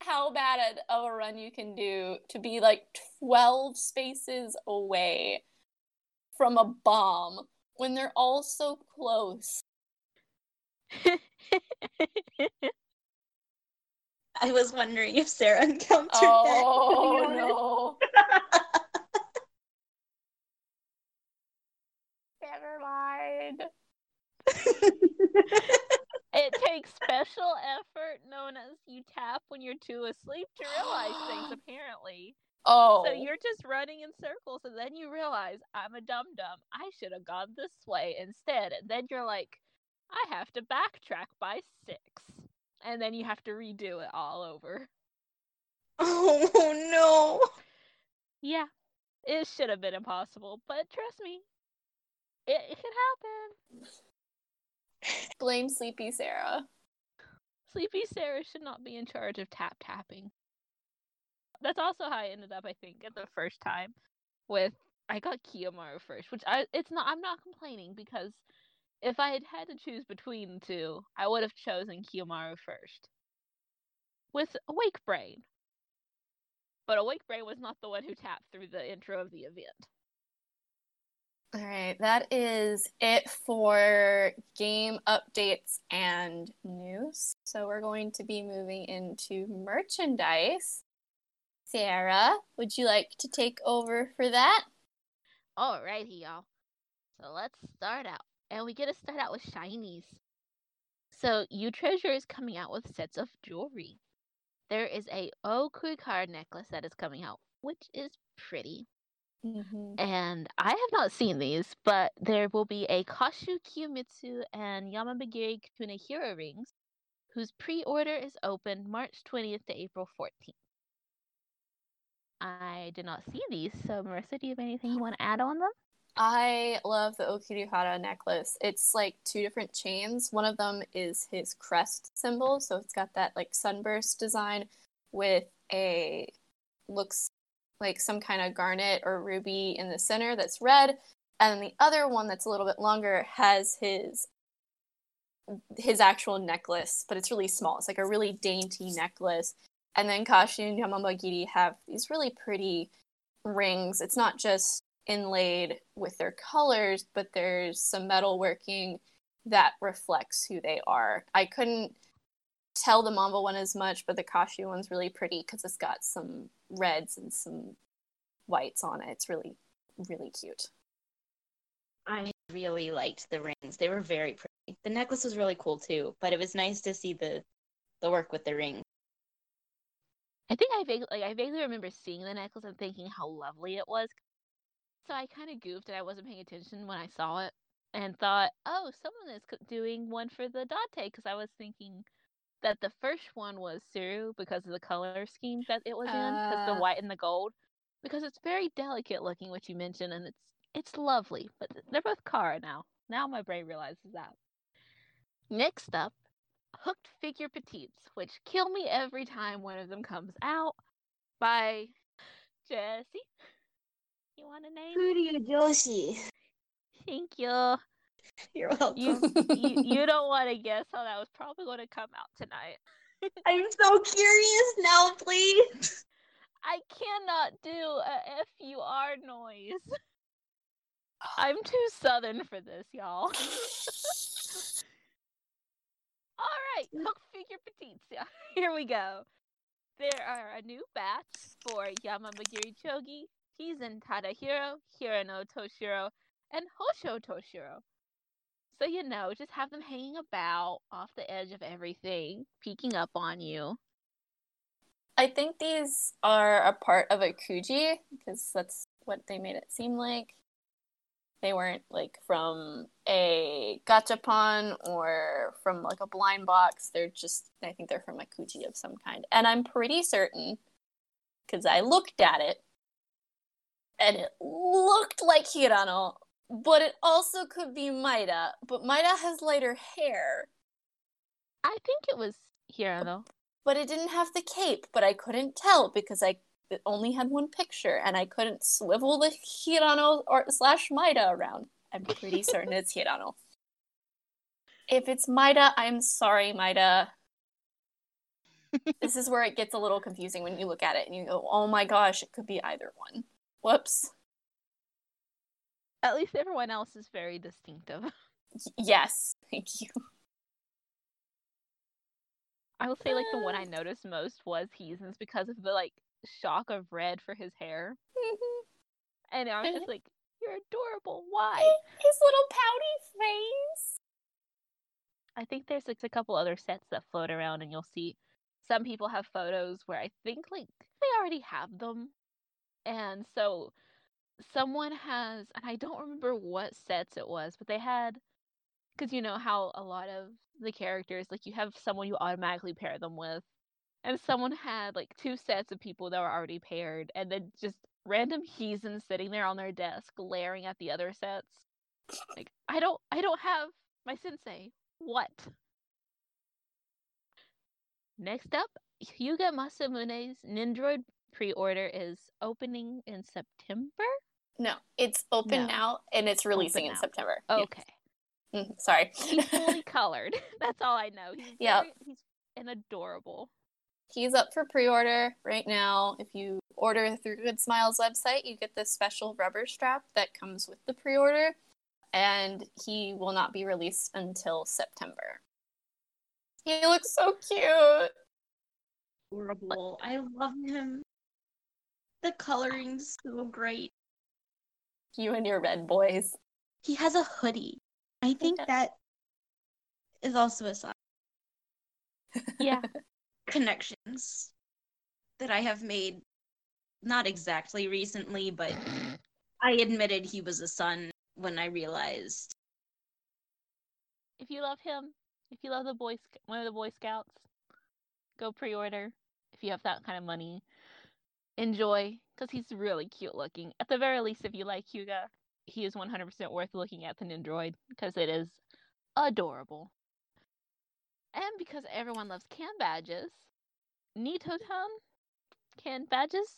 Speaker 1: how bad of a run you can do to be like twelve spaces away from a bomb when they're all so close.
Speaker 2: I was wondering if Sarah encountered
Speaker 1: Oh
Speaker 2: that.
Speaker 1: no. Never mind.
Speaker 3: it takes special effort known as you tap when you're too asleep to realize things apparently.
Speaker 1: Oh.
Speaker 3: So you're just running in circles and then you realize I'm a dum dum. I should have gone this way instead. And then you're like, I have to backtrack by six. And then you have to redo it all over.
Speaker 2: oh no.
Speaker 3: Yeah. It should have been impossible, but trust me, it, it can happen.
Speaker 1: blame Sleepy Sarah.
Speaker 3: Sleepy Sarah should not be in charge of tap tapping. That's also how I ended up, I think, at the first time with I got Kiyomaru first, which I it's not I'm not complaining because if I had had to choose between the two, I would have chosen Kiyomaru first. With Awake Brain. But Awake Brain was not the one who tapped through the intro of the event.
Speaker 1: All right, that is it for game updates and news. So we're going to be moving into merchandise. Sarah, would you like to take over for that?
Speaker 3: Alrighty, y'all. So let's start out. And we get to start out with shinies. So U Treasure is coming out with sets of jewelry. There is a Ookurikara necklace that is coming out, which is pretty.
Speaker 1: Mm-hmm.
Speaker 3: And I have not seen these, but there will be a Kashu Kiyomitsu and Yamamagiri Tuna Hero rings, whose pre order is open March 20th to April 14th. I did not see these, so Marissa, do you have anything you want to add on them?
Speaker 1: I love the Ookurikara necklace. It's like two different chains. One of them is his crest symbol, so it's got that like sunburst design with a looks like some kind of garnet or ruby in the center that's red, and the other one that's a little bit longer has his his actual necklace, but it's really small. It's like a really dainty necklace. And then Kashi and Yamanbagiri have these really pretty rings. It's not just inlaid with their colors, but there's some metal working that reflects who they are. I couldn't tell the Mamba one as much, but the Kashi one's really pretty because it's got some reds and some whites on it. It's really, really cute.
Speaker 2: I really liked the rings. They were very pretty. The necklace was really cool too, but it was nice to see the the work with the ring.
Speaker 3: I think I vaguely, like, I vaguely remember seeing the necklace and thinking how lovely it was. So I kind of goofed and I wasn't paying attention when I saw it and thought, oh, someone is doing one for the Date because I was thinking that the first one was Tsuru because of the color scheme that it was in, because the
Speaker 1: Uh.
Speaker 3: white and the gold. Because it's very delicate looking, which you mentioned, and it's it's lovely. But they're both Kara now. Now my brain realizes that. Next up, Hooked Figure Petites, which kill me every time one of them comes out by Jesse. You want a name?
Speaker 2: Kuryu Joshi.
Speaker 3: Thank you.
Speaker 2: You're welcome.
Speaker 3: You you, you don't want to guess how that was probably going to come out tonight.
Speaker 2: I'm so curious now, please.
Speaker 3: I cannot do a FUR noise. I'm too southern for this, y'all. All right, hook figure petites. Here we go. There are a new batch for Yamanbagiri Chogi, Hizen Tadahiro, Hirano Toshiro, and Hosho Toshiro. So you know, just have them hanging about off the edge of everything, peeking up on you.
Speaker 1: I think these are a part of a Kuji because that's what they made it seem like. They weren't like from a gachapon or from like a blind box. They're just, I think they're from a Kuji of some kind. And I'm pretty certain because I looked at it and it looked like Hirano, but it also could be Maida. But Maida has lighter hair.
Speaker 3: I think it was Hirano.
Speaker 1: but it didn't have the cape. But I couldn't tell because I it only had one picture, and I couldn't swivel the Hirano or slash Maida around. I'm pretty certain it's Hirano. If it's Maida, I'm sorry, Maida. this is where it gets a little confusing when you look at it and you go, "Oh my gosh, it could be either one." Whoops.
Speaker 3: At least everyone else is very distinctive.
Speaker 1: Yes, thank you.
Speaker 3: I will say, like, the one I noticed most was Hizen's because of the, like, shock of red for his hair. Mm-hmm. And I was just uh-huh. like, you're adorable. Why?
Speaker 1: His little pouty face.
Speaker 3: I think there's like a couple other sets that float around, and you'll see some people have photos where I think like they already have them, and so someone has, and I don't remember what sets it was, but they had because you know how a lot of the characters like you have someone you automatically pair them with, and someone had like two sets of people that were already paired, and then just random Hizens sitting there on their desk glaring at the other sets. Like I don't, I don't have my sensei. What? Next up, Hyuga Masamune's Nendoroid pre-order is opening in September.
Speaker 1: No, it's open
Speaker 3: No.
Speaker 1: now and it's releasing in
Speaker 3: now.
Speaker 1: September. Yeah.
Speaker 3: Okay,
Speaker 1: Mhm, Sorry.
Speaker 3: he's fully colored. That's all I know. He's
Speaker 1: Yep.
Speaker 3: very, he's an adorable.
Speaker 1: he's up for pre-order right now. If you order through Good Smiles website, you get this special rubber strap that comes with the pre-order, and he will not be released until September. He looks so cute.
Speaker 2: Adorable. I love him. The coloring's so great.
Speaker 1: You and your red boys.
Speaker 2: He has a hoodie. I think
Speaker 1: does.
Speaker 2: that is also a sign.
Speaker 3: Yeah.
Speaker 2: Connections that I have made, not exactly recently, but I admitted he was a son when I realized.
Speaker 3: if you love him, if you love the boy, one of the Boy Scouts, go pre-order. If you have that kind of money, enjoy because he's really cute looking. At the very least, if you like Hyuga, he is 100% worth looking at the Nendoroid because it is adorable. And because everyone loves can badges, Nitotan can badges.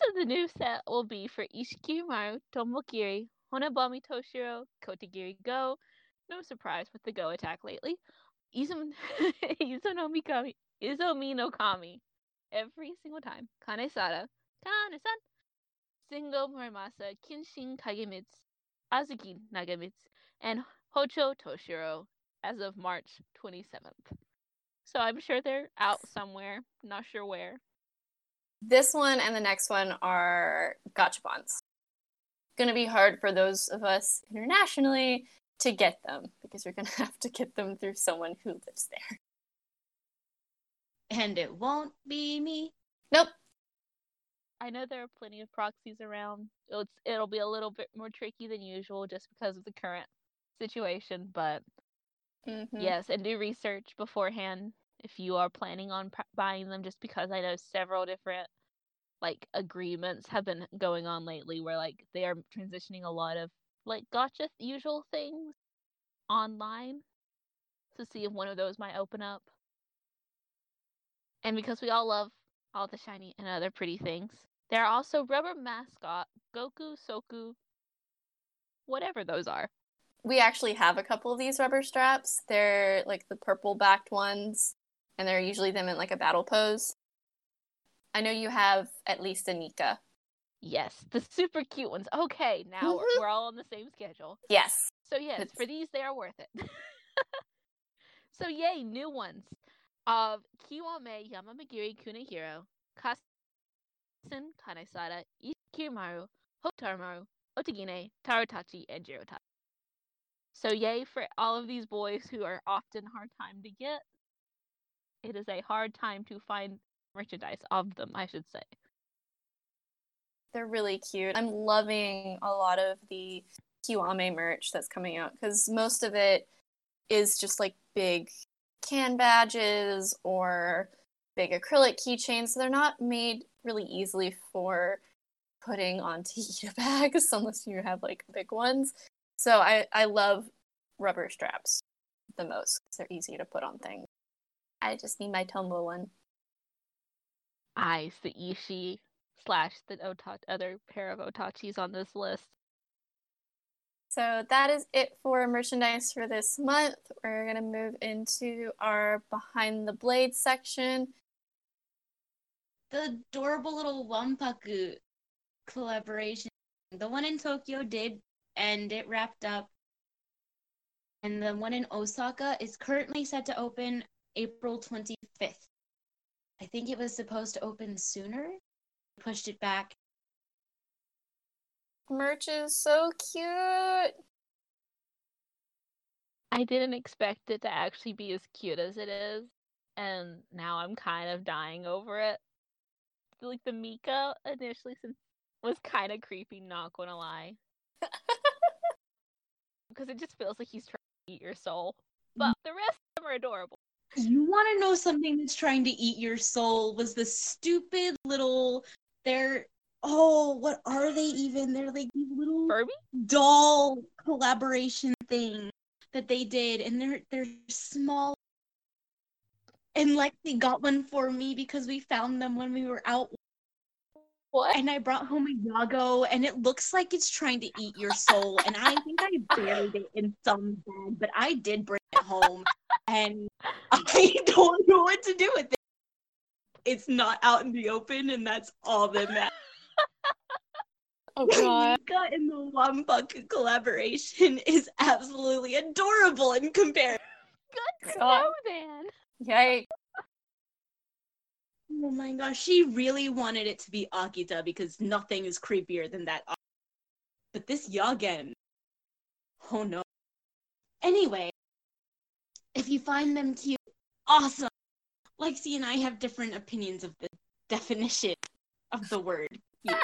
Speaker 3: So the new set will be for Ishikirimaru, Tomokiri, Honebami Toshiro, Kotegiri Go, no surprise with the Go attack lately. Izum- Izunomi Kami, Izomi no Kami. Every single time. Kanesada, Kane-san, Sengo Muramasa, Kenshin Kagemitsu, Azuki Nagamitsu, and Hocho Toshiro as of March 27th. So I'm sure they're out somewhere, not sure where.
Speaker 1: This one and the next one are gachapons. It's Gonna be hard for those of us internationally to get them because you're gonna have to get them through someone who lives there.
Speaker 2: And it won't be me.
Speaker 1: Nope.
Speaker 3: I know there are plenty of proxies around. It's it'll be a little bit more tricky than usual just because of the current situation, but
Speaker 1: Mhm.
Speaker 3: yes, and do research beforehand if you are planning on pr- buying them just because I know several different like agreements have been going on lately where like they are transitioning a lot of like gotcha usual things online to see if one of those might open up. And because we all love all the shiny and other pretty things, there are also rubber mascot Goku, Soku, whatever those are.
Speaker 1: We actually have a couple of these rubber straps. They're like the purple backed ones, and they're usually them in like a battle pose. I know you have at least a Nika.
Speaker 3: Yes, the super cute ones. Okay, now we're,
Speaker 1: Mhm.
Speaker 3: we're all on the same schedule.
Speaker 1: Yes.
Speaker 3: So yes,
Speaker 1: It's-
Speaker 3: for these they are worth it. so yay, new ones of Kiwame Yamanbagiri Kunihiro, Kasen Kanesada, Ikimaru, Hotarumaru, Otegine, Tarotachi, and Jirotachi. So yay for all of these boys who are often hard time to get. It is a hard time to find merchandise of them, I should say.
Speaker 1: They're really cute. I'm loving a lot of the Kiwame merch that's coming out because most of it is just like big can badges or big acrylic keychains. So they're not made really easily for putting onto Ita bags unless you have like big ones. So I, I love rubber straps the most because they're easy to put on things. I just need my Tombo one.
Speaker 3: Ice, the Ishi slash the Ota- other pair of Otachis on this list.
Speaker 1: So that is it for merchandise for this month. We're going to move into our behind the blade section.
Speaker 2: The adorable little Wanpaku collaboration. The one in Tokyo did and it wrapped up. And the one in Osaka is currently set to open April 25th. I think it was supposed to open sooner. Pushed it back.
Speaker 1: Merch is so cute.
Speaker 3: I didn't expect it to actually be as cute as it is, and now I'm kind of dying over it. Like the Mika initially since was kind of creepy, not gonna lie. because it just feels like he's trying to eat your soul. But mm. the rest of them are adorable.
Speaker 2: You want to know something that's trying to eat your soul? Was the stupid little. They're. Oh, what are they even? They're like these little
Speaker 3: Furby?
Speaker 2: doll collaboration thing that they did, and they're they're small. And Lexi got one for me because we found them when we were out,
Speaker 1: What?
Speaker 2: and I brought home a Yagen, and it looks like it's trying to eat your soul. and I think I buried it in some bag, but I did bring it home, and I don't know what to do with it. it's not out in the open, and that's all that matters.
Speaker 1: Oh god.
Speaker 2: Mika in the one Wanpaku collaboration is absolutely adorable in comparison.
Speaker 3: Good to
Speaker 1: God.
Speaker 3: know, then.
Speaker 1: Yikes.
Speaker 2: Oh my gosh, she really wanted it to be Akita because nothing is creepier than that. But this Yagen, oh no. Anyway, if you find them cute, awesome. Lexi and I have different opinions of the definition of the word cute.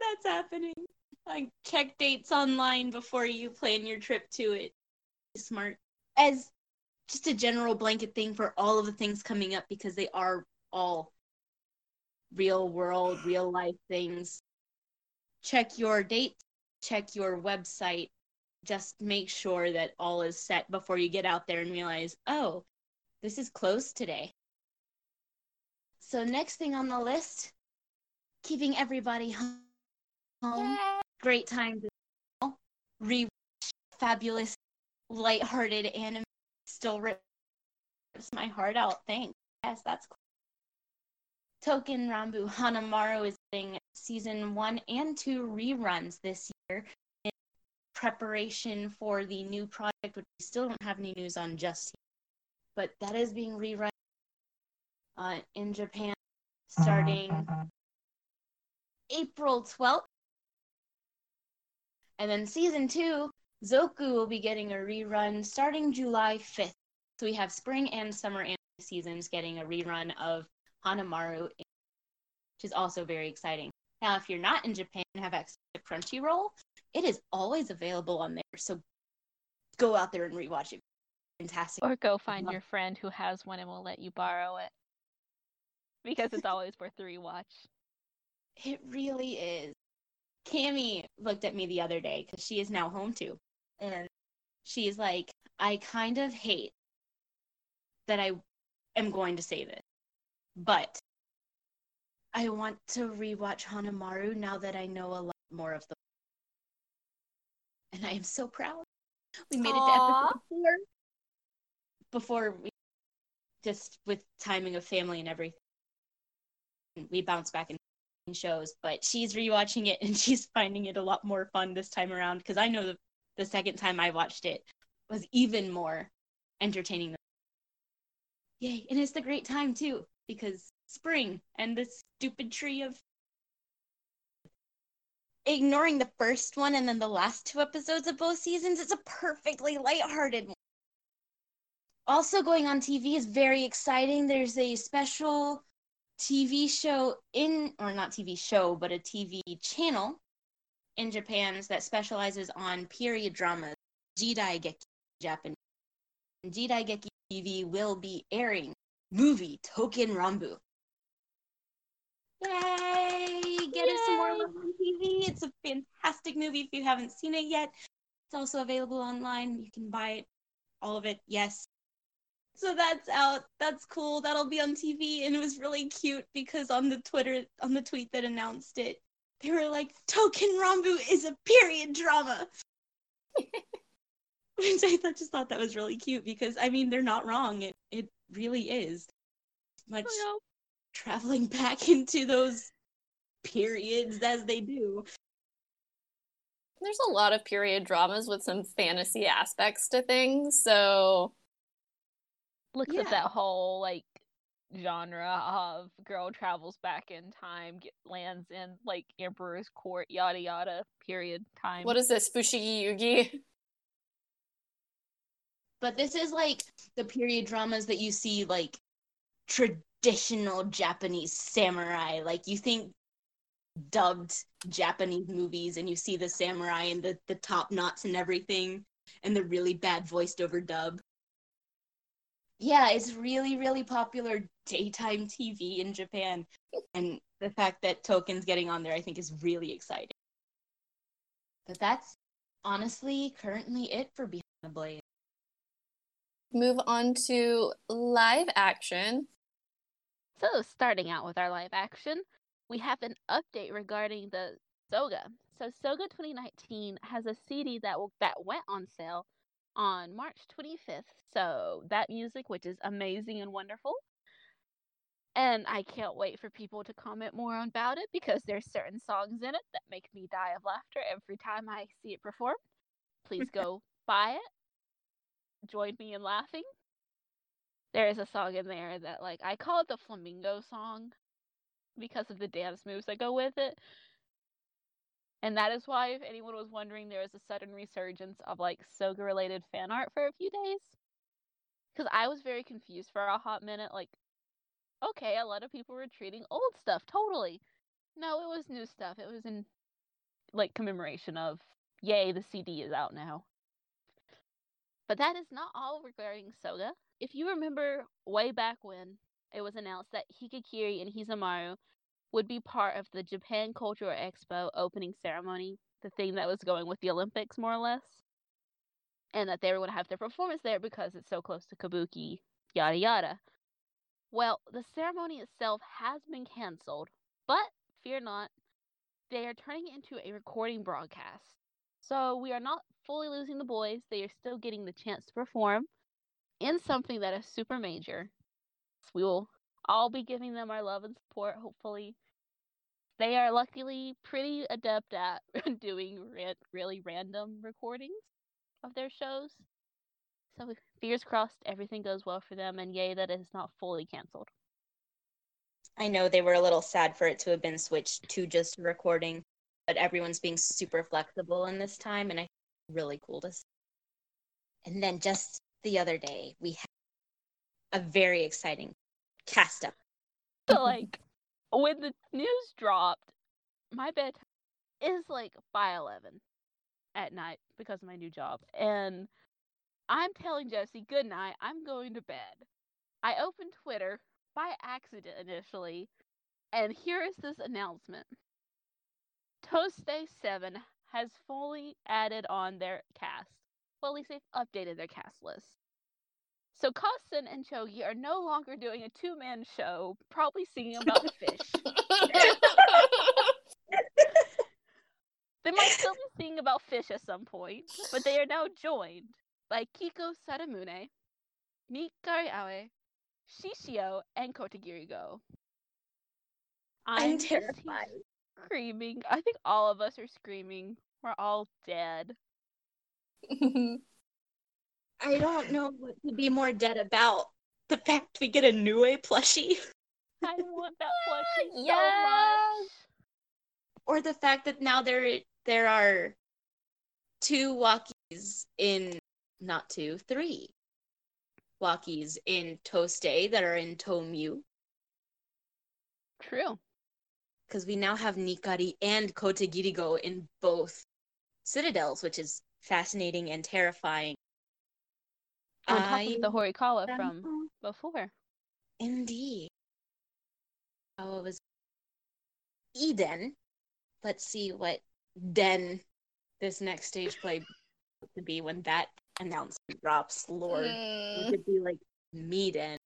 Speaker 2: That's happening. Like check dates online before you plan your trip to it. Smart. As just a general blanket thing for all of the things coming up because they are all real world, real life things. Check your date, check your website. Just make sure that all is set before you get out there and realize, oh, this is closed today. So, next thing on the list, keeping everybody home. Great time to fabulous, lighthearted anime still rips my heart out. Thanks. Yes, that's cool. Touken Ranbu Hanamaru is getting season one and two reruns this year in preparation for the new project, which we still don't have any news on just yet. But that is being rerun uh, in Japan starting April 12th. And then season two, Zoku will be getting a rerun starting July 5th. So we have spring and summer anime seasons getting a rerun of Hanamaru, which is also very exciting. Now, if you're not in Japan and have access to Crunchyroll, it is always available on there. So go out there and rewatch it. Fantastic.
Speaker 3: Or go find your friend who has one and will let you borrow it. Because it's always worth the rewatch.
Speaker 2: It really is. Cami looked at me the other day because she is now home too. And she's like, I kind of hate that I am going to say this, but I want to rewatch Hanamaru now that I know a lot more of the. And I am so proud. We made it to episode four before we just with timing of family and everything. We bounced back in shows, but she's rewatching it and she's finding it a lot more fun this time around because I know the, the second time I watched it was even more entertaining. Yay! And it's the great time too because spring and the stupid tree of ignoring the first one and then the last two episodes of both seasons, it's a perfectly lighthearted one. Also going on TV is very exciting. There's a special TV show in, or not TV show, but a TV channel in Japan that specializes on period dramas, Jidai Geki Japanese. And Jidai Geki TV will be airing movie Touken Ranbu. Yay! Get us some more
Speaker 3: Yay!
Speaker 2: love on TV. It's a fantastic movie if you haven't seen it yet. It's also available online. You can buy it, all of it. Yes, so that's out. That's cool. That'll be on TV. And it was really cute because on the Twitter, on the tweet that announced it, they were like, Touken Ranbu is a period drama. Which I thought, just thought that was really cute because, I mean, they're not wrong. It, it really is. Much
Speaker 3: Oh,
Speaker 2: traveling back into those periods as they do.
Speaker 1: There's a lot of period dramas with some fantasy aspects to things, so
Speaker 3: no. Looks
Speaker 2: Yeah.
Speaker 3: at that whole like genre of girl travels back in time, get, lands in like emperor's court, yada yada. Period time.
Speaker 1: what is this, Fushigi Yugi?
Speaker 2: But this is like the period dramas that you see like traditional Japanese samurai. Like you think dubbed Japanese movies and you see the samurai and the, the top knots and everything and the really bad voiced over dub. Yeah, it's really, really popular daytime TV in Japan. And the fact that Token's getting on there I think is really exciting. But that's honestly currently it for Behind the Blade.
Speaker 1: Move on to live action.
Speaker 3: So, starting out with our live action, we have an update regarding the Soga. So, Soga 2019 has a CD that will, that went on sale on March 25th. So, that music, which is amazing and wonderful, And I can't wait for people to comment more about it because there's certain songs in it that make me die of laughter every time I see it performed. Please go buy it. Join me in laughing. There is a song in there that like I call it the flamingo song because of the dance moves that go with it. And that is why, if anyone was wondering, there was a sudden resurgence of like Soga related fan art for a few days. Because I was very confused for a hot minute. Like, okay, a lot of people were treating old stuff totally. No, it was new stuff. It was in like commemoration of, yay, the CD is out now. But that is not all regarding Soga. If you remember way back when it was announced that Higekiri and Hizamaru would be part of the Japan Cultural Expo opening ceremony, the thing that was going with the Olympics, more or less, and that they were going to have their performance there because it's so close to Kabuki, yada yada. Well, the ceremony itself has been canceled, but fear not, they are turning it into a recording broadcast. So we are not fully losing the boys, they are still getting the chance to perform in something that is super major. We will all be giving them our love and support, hopefully. They are luckily pretty adept at doing really random recordings of their shows. So, fingers crossed, everything goes well for them, and yay that it is not fully canceled.
Speaker 2: I know they were a little sad for it to have been switched to just recording, but everyone's being super flexible in this time, and I really cool to see. And then just the other day, we had a very exciting cast up.
Speaker 3: So, like, when the news dropped, my bedtime is like by 11 at night because of my new job. And I'm telling Jesse, good night, I'm going to bed. I opened Twitter by accident initially, and here is this announcement Toasté 7 has fully added on their cast. Well, at least they've updated their cast list. So Kasen and Chogi are no longer doing a two man show, probably singing about fish. they might still be singing about fish at some point, but they are now joined by Kiko Sadamune, Nikkari Aoe, Shishio, and Kotegiri Go.
Speaker 2: I'm terrified.
Speaker 3: Screaming. I think all of us are screaming. We're all dead.
Speaker 2: I don't know what to be more dead about. The fact we get a Nue plushie.
Speaker 3: I want that plushie so
Speaker 1: Yes.
Speaker 3: much.
Speaker 2: or the fact that now there there are two walkies in not two, three walkies in Toasté that are in Tomyu.
Speaker 3: True.
Speaker 2: Because we now have Nikkari and Kotegiri Go in both citadels, which is fascinating and terrifying.
Speaker 3: On top
Speaker 2: I-
Speaker 3: of the Horikawa from before.
Speaker 2: Indeed. Oh, it was Eden. Let's see what Den this next stage play to be when that announcement drops. Lord, it
Speaker 1: Mm.
Speaker 2: could be like Meeden.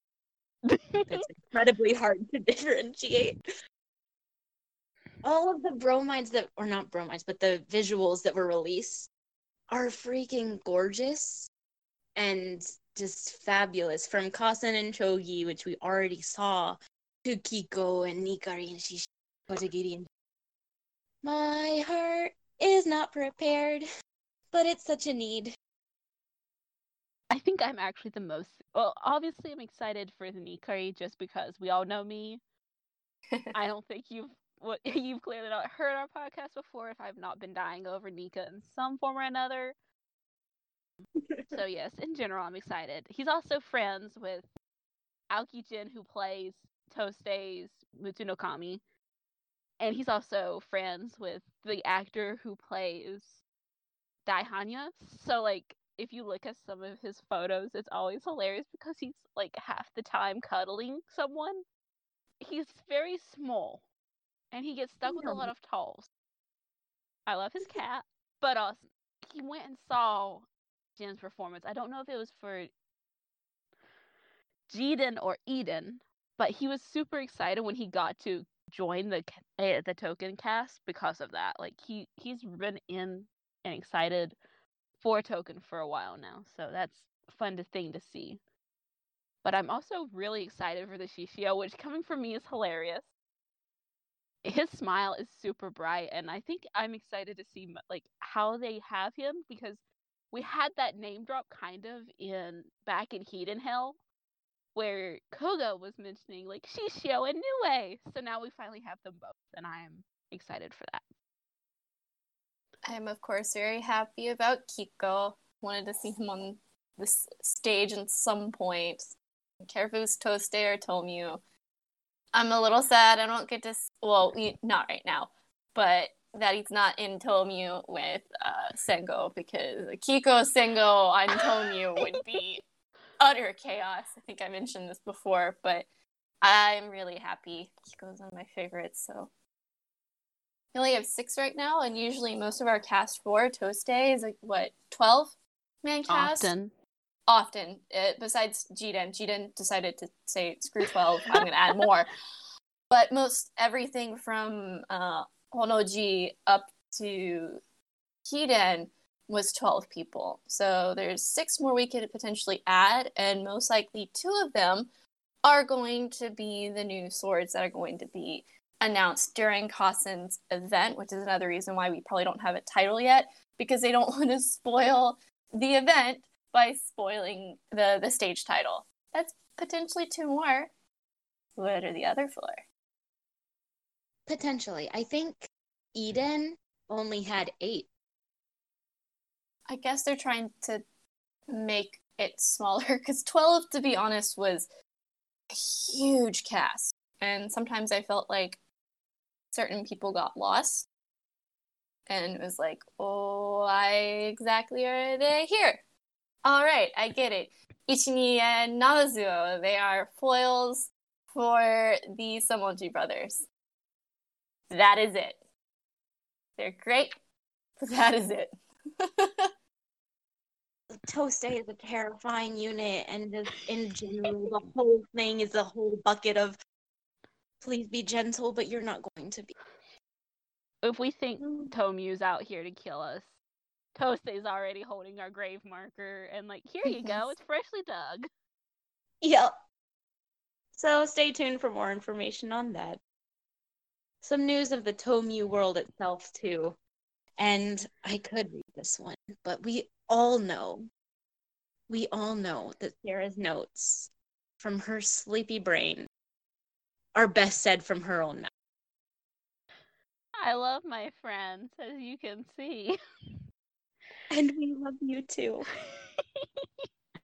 Speaker 2: It's incredibly hard to differentiate. All of the bromides that, or not bromides, but the visuals that were released are freaking gorgeous and just fabulous. From Kasen and Chogi, which we already saw, to Kiko and Nikkari and Shishi Kotegiri. And My heart is not prepared, but it's such a need.
Speaker 3: I think I'm actually the most well, obviously I'm excited for the Nikari just because we all know me. I don't think you've what you've clearly not heard our podcast before if I've not been dying over Nika in some form or another. So yes, in general I'm excited. He's also friends with Aoki Jin who plays Toasté's Mutsuno Kami. And he's also friends with the actor who plays Daihannya. So like if you look at some of his photos, it's always hilarious because he's like half the time cuddling someone. He's very small and he gets stuck with a lot of tolls. I love his cat, but also he went and saw Jin's performance. I don't know if it was for Jiden or Eden, but he was super excited when he got to join the eh, the token cast because of that. Like he he's been in and excited for token for a while now, so that's fun to thing to see. But I'm also really excited for the Shishio, which coming from me is hilarious. His smile is super bright, and I think I'm excited to see like how they have him because we had that name drop kind of in back in Heat and Hell, where Koga was mentioning like Shishio and Nue. So now we finally have them both, and I'm excited for that.
Speaker 1: I'm of course very happy about Kiko. Wanted to see him on this stage at some point. I care if it was Toste or Tomyu. I'm a little sad I don't get to. Well, not right now, but that he's not in Tomyu with uh, Sengo because Kiko, Sengo, and Tomyu would be utter chaos. I think I mentioned this before, but I'm really happy. Kiko's one of my favorites, so we only have six right now, and usually most of our cast for Toast Day is like what twelve man cast.
Speaker 3: Often.
Speaker 1: Often, uh, besides Jiden, Jiden decided to say screw twelve. I'm going to add more. But most everything from uh, Honoji up to Hiden was 12 people. So there's six more we could potentially add, and most likely two of them are going to be the new swords that are going to be announced during Kasen's event, which is another reason why we probably don't have a title yet, because they don't want to spoil the event by spoiling the, the stage title. That's potentially two more. What are the other four?
Speaker 2: Potentially. I think Eden only had eight.
Speaker 1: I guess they're trying to make it smaller because 12, to be honest, was a huge cast. And sometimes I felt like certain people got lost and it was like, oh, why exactly are they here? All right, I get it. Ichini and Namazuo, they are foils for the Samonji brothers. That is it. They're great, but that is it.
Speaker 2: Toast is a terrifying unit, and just in general, the whole thing is a whole bucket of please be gentle, but you're not going to be.
Speaker 3: If we think mm. Tomyu's out here to kill us, Toaste's already holding our grave marker and like, here you go, it's freshly dug.
Speaker 2: Yep. So stay tuned for more information on that. Some news of the Tomyu world itself too. And I could read this one, but we all know, we all know that Sarah's notes from her sleepy brain are best said from her own mouth.
Speaker 3: I love my friends, as you can see.
Speaker 2: And we love you too.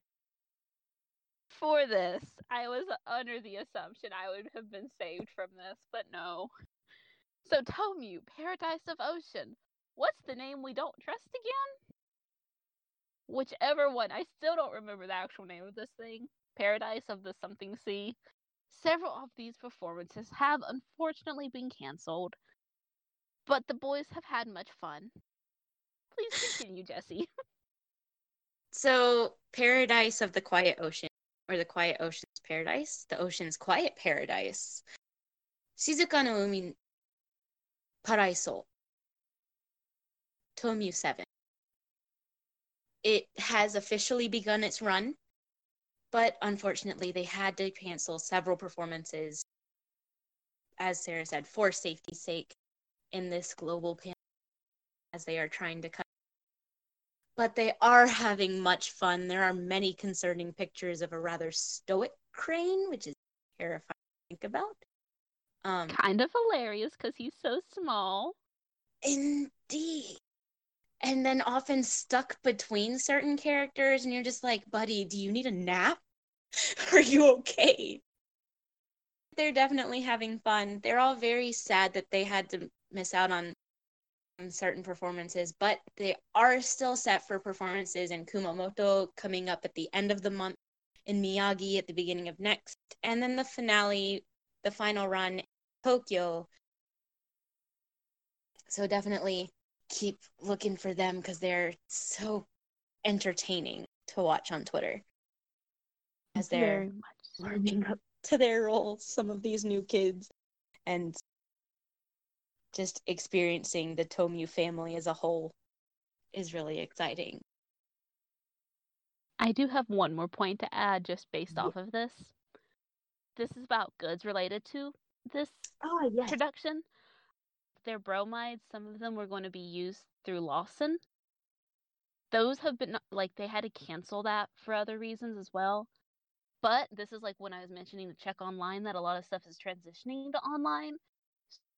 Speaker 3: For this, I was under the assumption I would have been saved from this, but no. So Tomyu, Paradise of Ocean. What's the name we don't trust again? Whichever one. I still don't remember the actual name of this thing. Paradise of the Something Sea. Several of these performances have unfortunately been cancelled, but the boys have had much fun. Please continue, Jesse.
Speaker 2: so, Paradise of the Quiet Ocean, or the Quiet Ocean's Paradise, the Ocean's Quiet Paradise. Shizuka no Umi Paraiso. Tomu 7. It has officially begun its run but unfortunately, they had to cancel several performances, as Sarah said, for safety's sake in this global pandemic as they are trying to cut. But they are having much fun. There are many concerning pictures of a rather stoic crane, which is terrifying to think about.
Speaker 3: Um, kind of hilarious because he's so small.
Speaker 2: Indeed. And then often stuck between certain characters, and you're just like, buddy, do you need a nap? Are you okay? They're definitely having fun. They're all very sad that they had to miss out on certain performances, but they are still set for performances in Kumamoto coming up at the end of the month, in Miyagi at the beginning of next, and then the finale, the final run, Tokyo. So definitely keep looking for them because they're so entertaining to watch on Twitter as they're warming up to their roles, some of these new kids, and just experiencing the Tomyu family as a whole is really exciting.
Speaker 3: I do have one more point to add just based
Speaker 2: Yeah.
Speaker 3: off of this. This is about goods related to this
Speaker 2: Oh yes.
Speaker 3: production. Their bromides, some of them were going to be used through Lawson. Those have been like they had to cancel that for other reasons as well. But this is like when I was mentioning to check online that a lot of stuff is transitioning to online.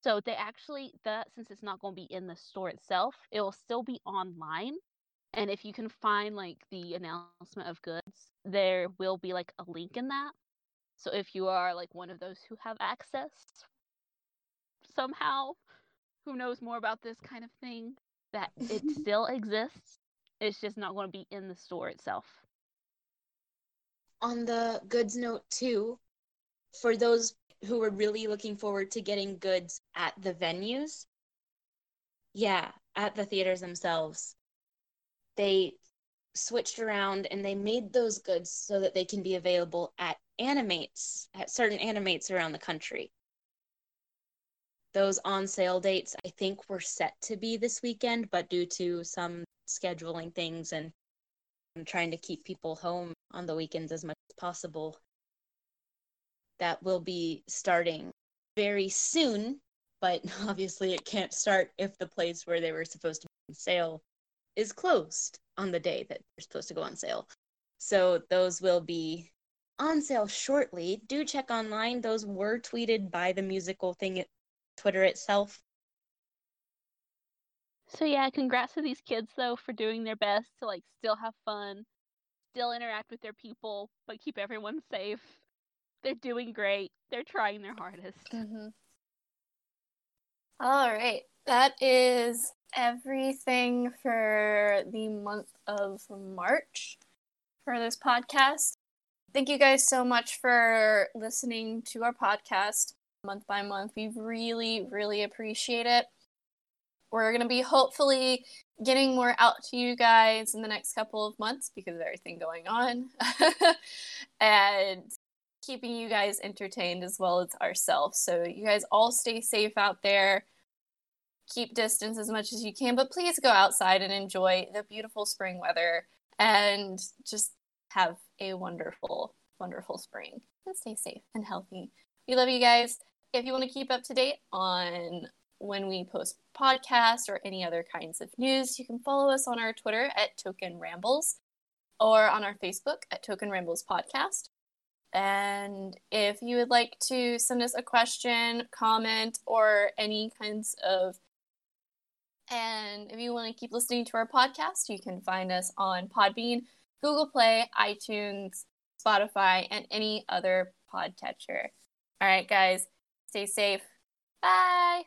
Speaker 3: So they actually that since it's not going to be in the store itself, it will still be online. And if you can find like the announcement of goods, there will be like a link in that. So if you are like one of those who have access somehow, who knows more about this kind of thing, that it still exists. It's just not going to be in the store itself.
Speaker 2: On the goods note too, for those who were really looking forward to getting goods at the venues, yeah, at the theaters themselves, they switched around and they made those goods so that they can be available at animates, at certain animates around the country. Those on sale dates, I think, were set to be this weekend, but due to some scheduling things and and trying to keep people home on the weekends as much as possible, that will be starting very soon. But obviously, it can't start if the place where they were supposed to be on sale is closed on the day that they're supposed to go on sale. So those will be on sale shortly. Do check online. Those were tweeted by the musical thing at Twitter itself.
Speaker 3: So yeah, congrats to these kids though for doing their best to like still have fun, still interact with their people, but keep everyone safe. They're doing great. They're trying their hardest.
Speaker 1: Mm-hmm. All right. That is everything for the month of March for this podcast. Thank you guys so much for listening to our podcast month by month. We really, really appreciate it. We're going to be hopefully getting more out to you guys in the next couple of months because of everything going on. and keeping you guys entertained as well as ourselves. So you guys all stay safe out there. Keep distance as much as you can, but please go outside and enjoy the beautiful spring weather and just have a wonderful, wonderful spring. And stay safe and healthy. We love you guys. If you want to keep up to date on when we post podcasts or any other kinds of news, you can follow us on our Twitter at Token Rambles or on our Facebook at Token Rambles Podcast. And if you would like to send us a question, comment, or any kinds of and if you want to keep listening to our podcast, you can find us on Podbean, Google Play, iTunes, Spotify, and any other podcatcher. All right, guys, stay safe. Bye.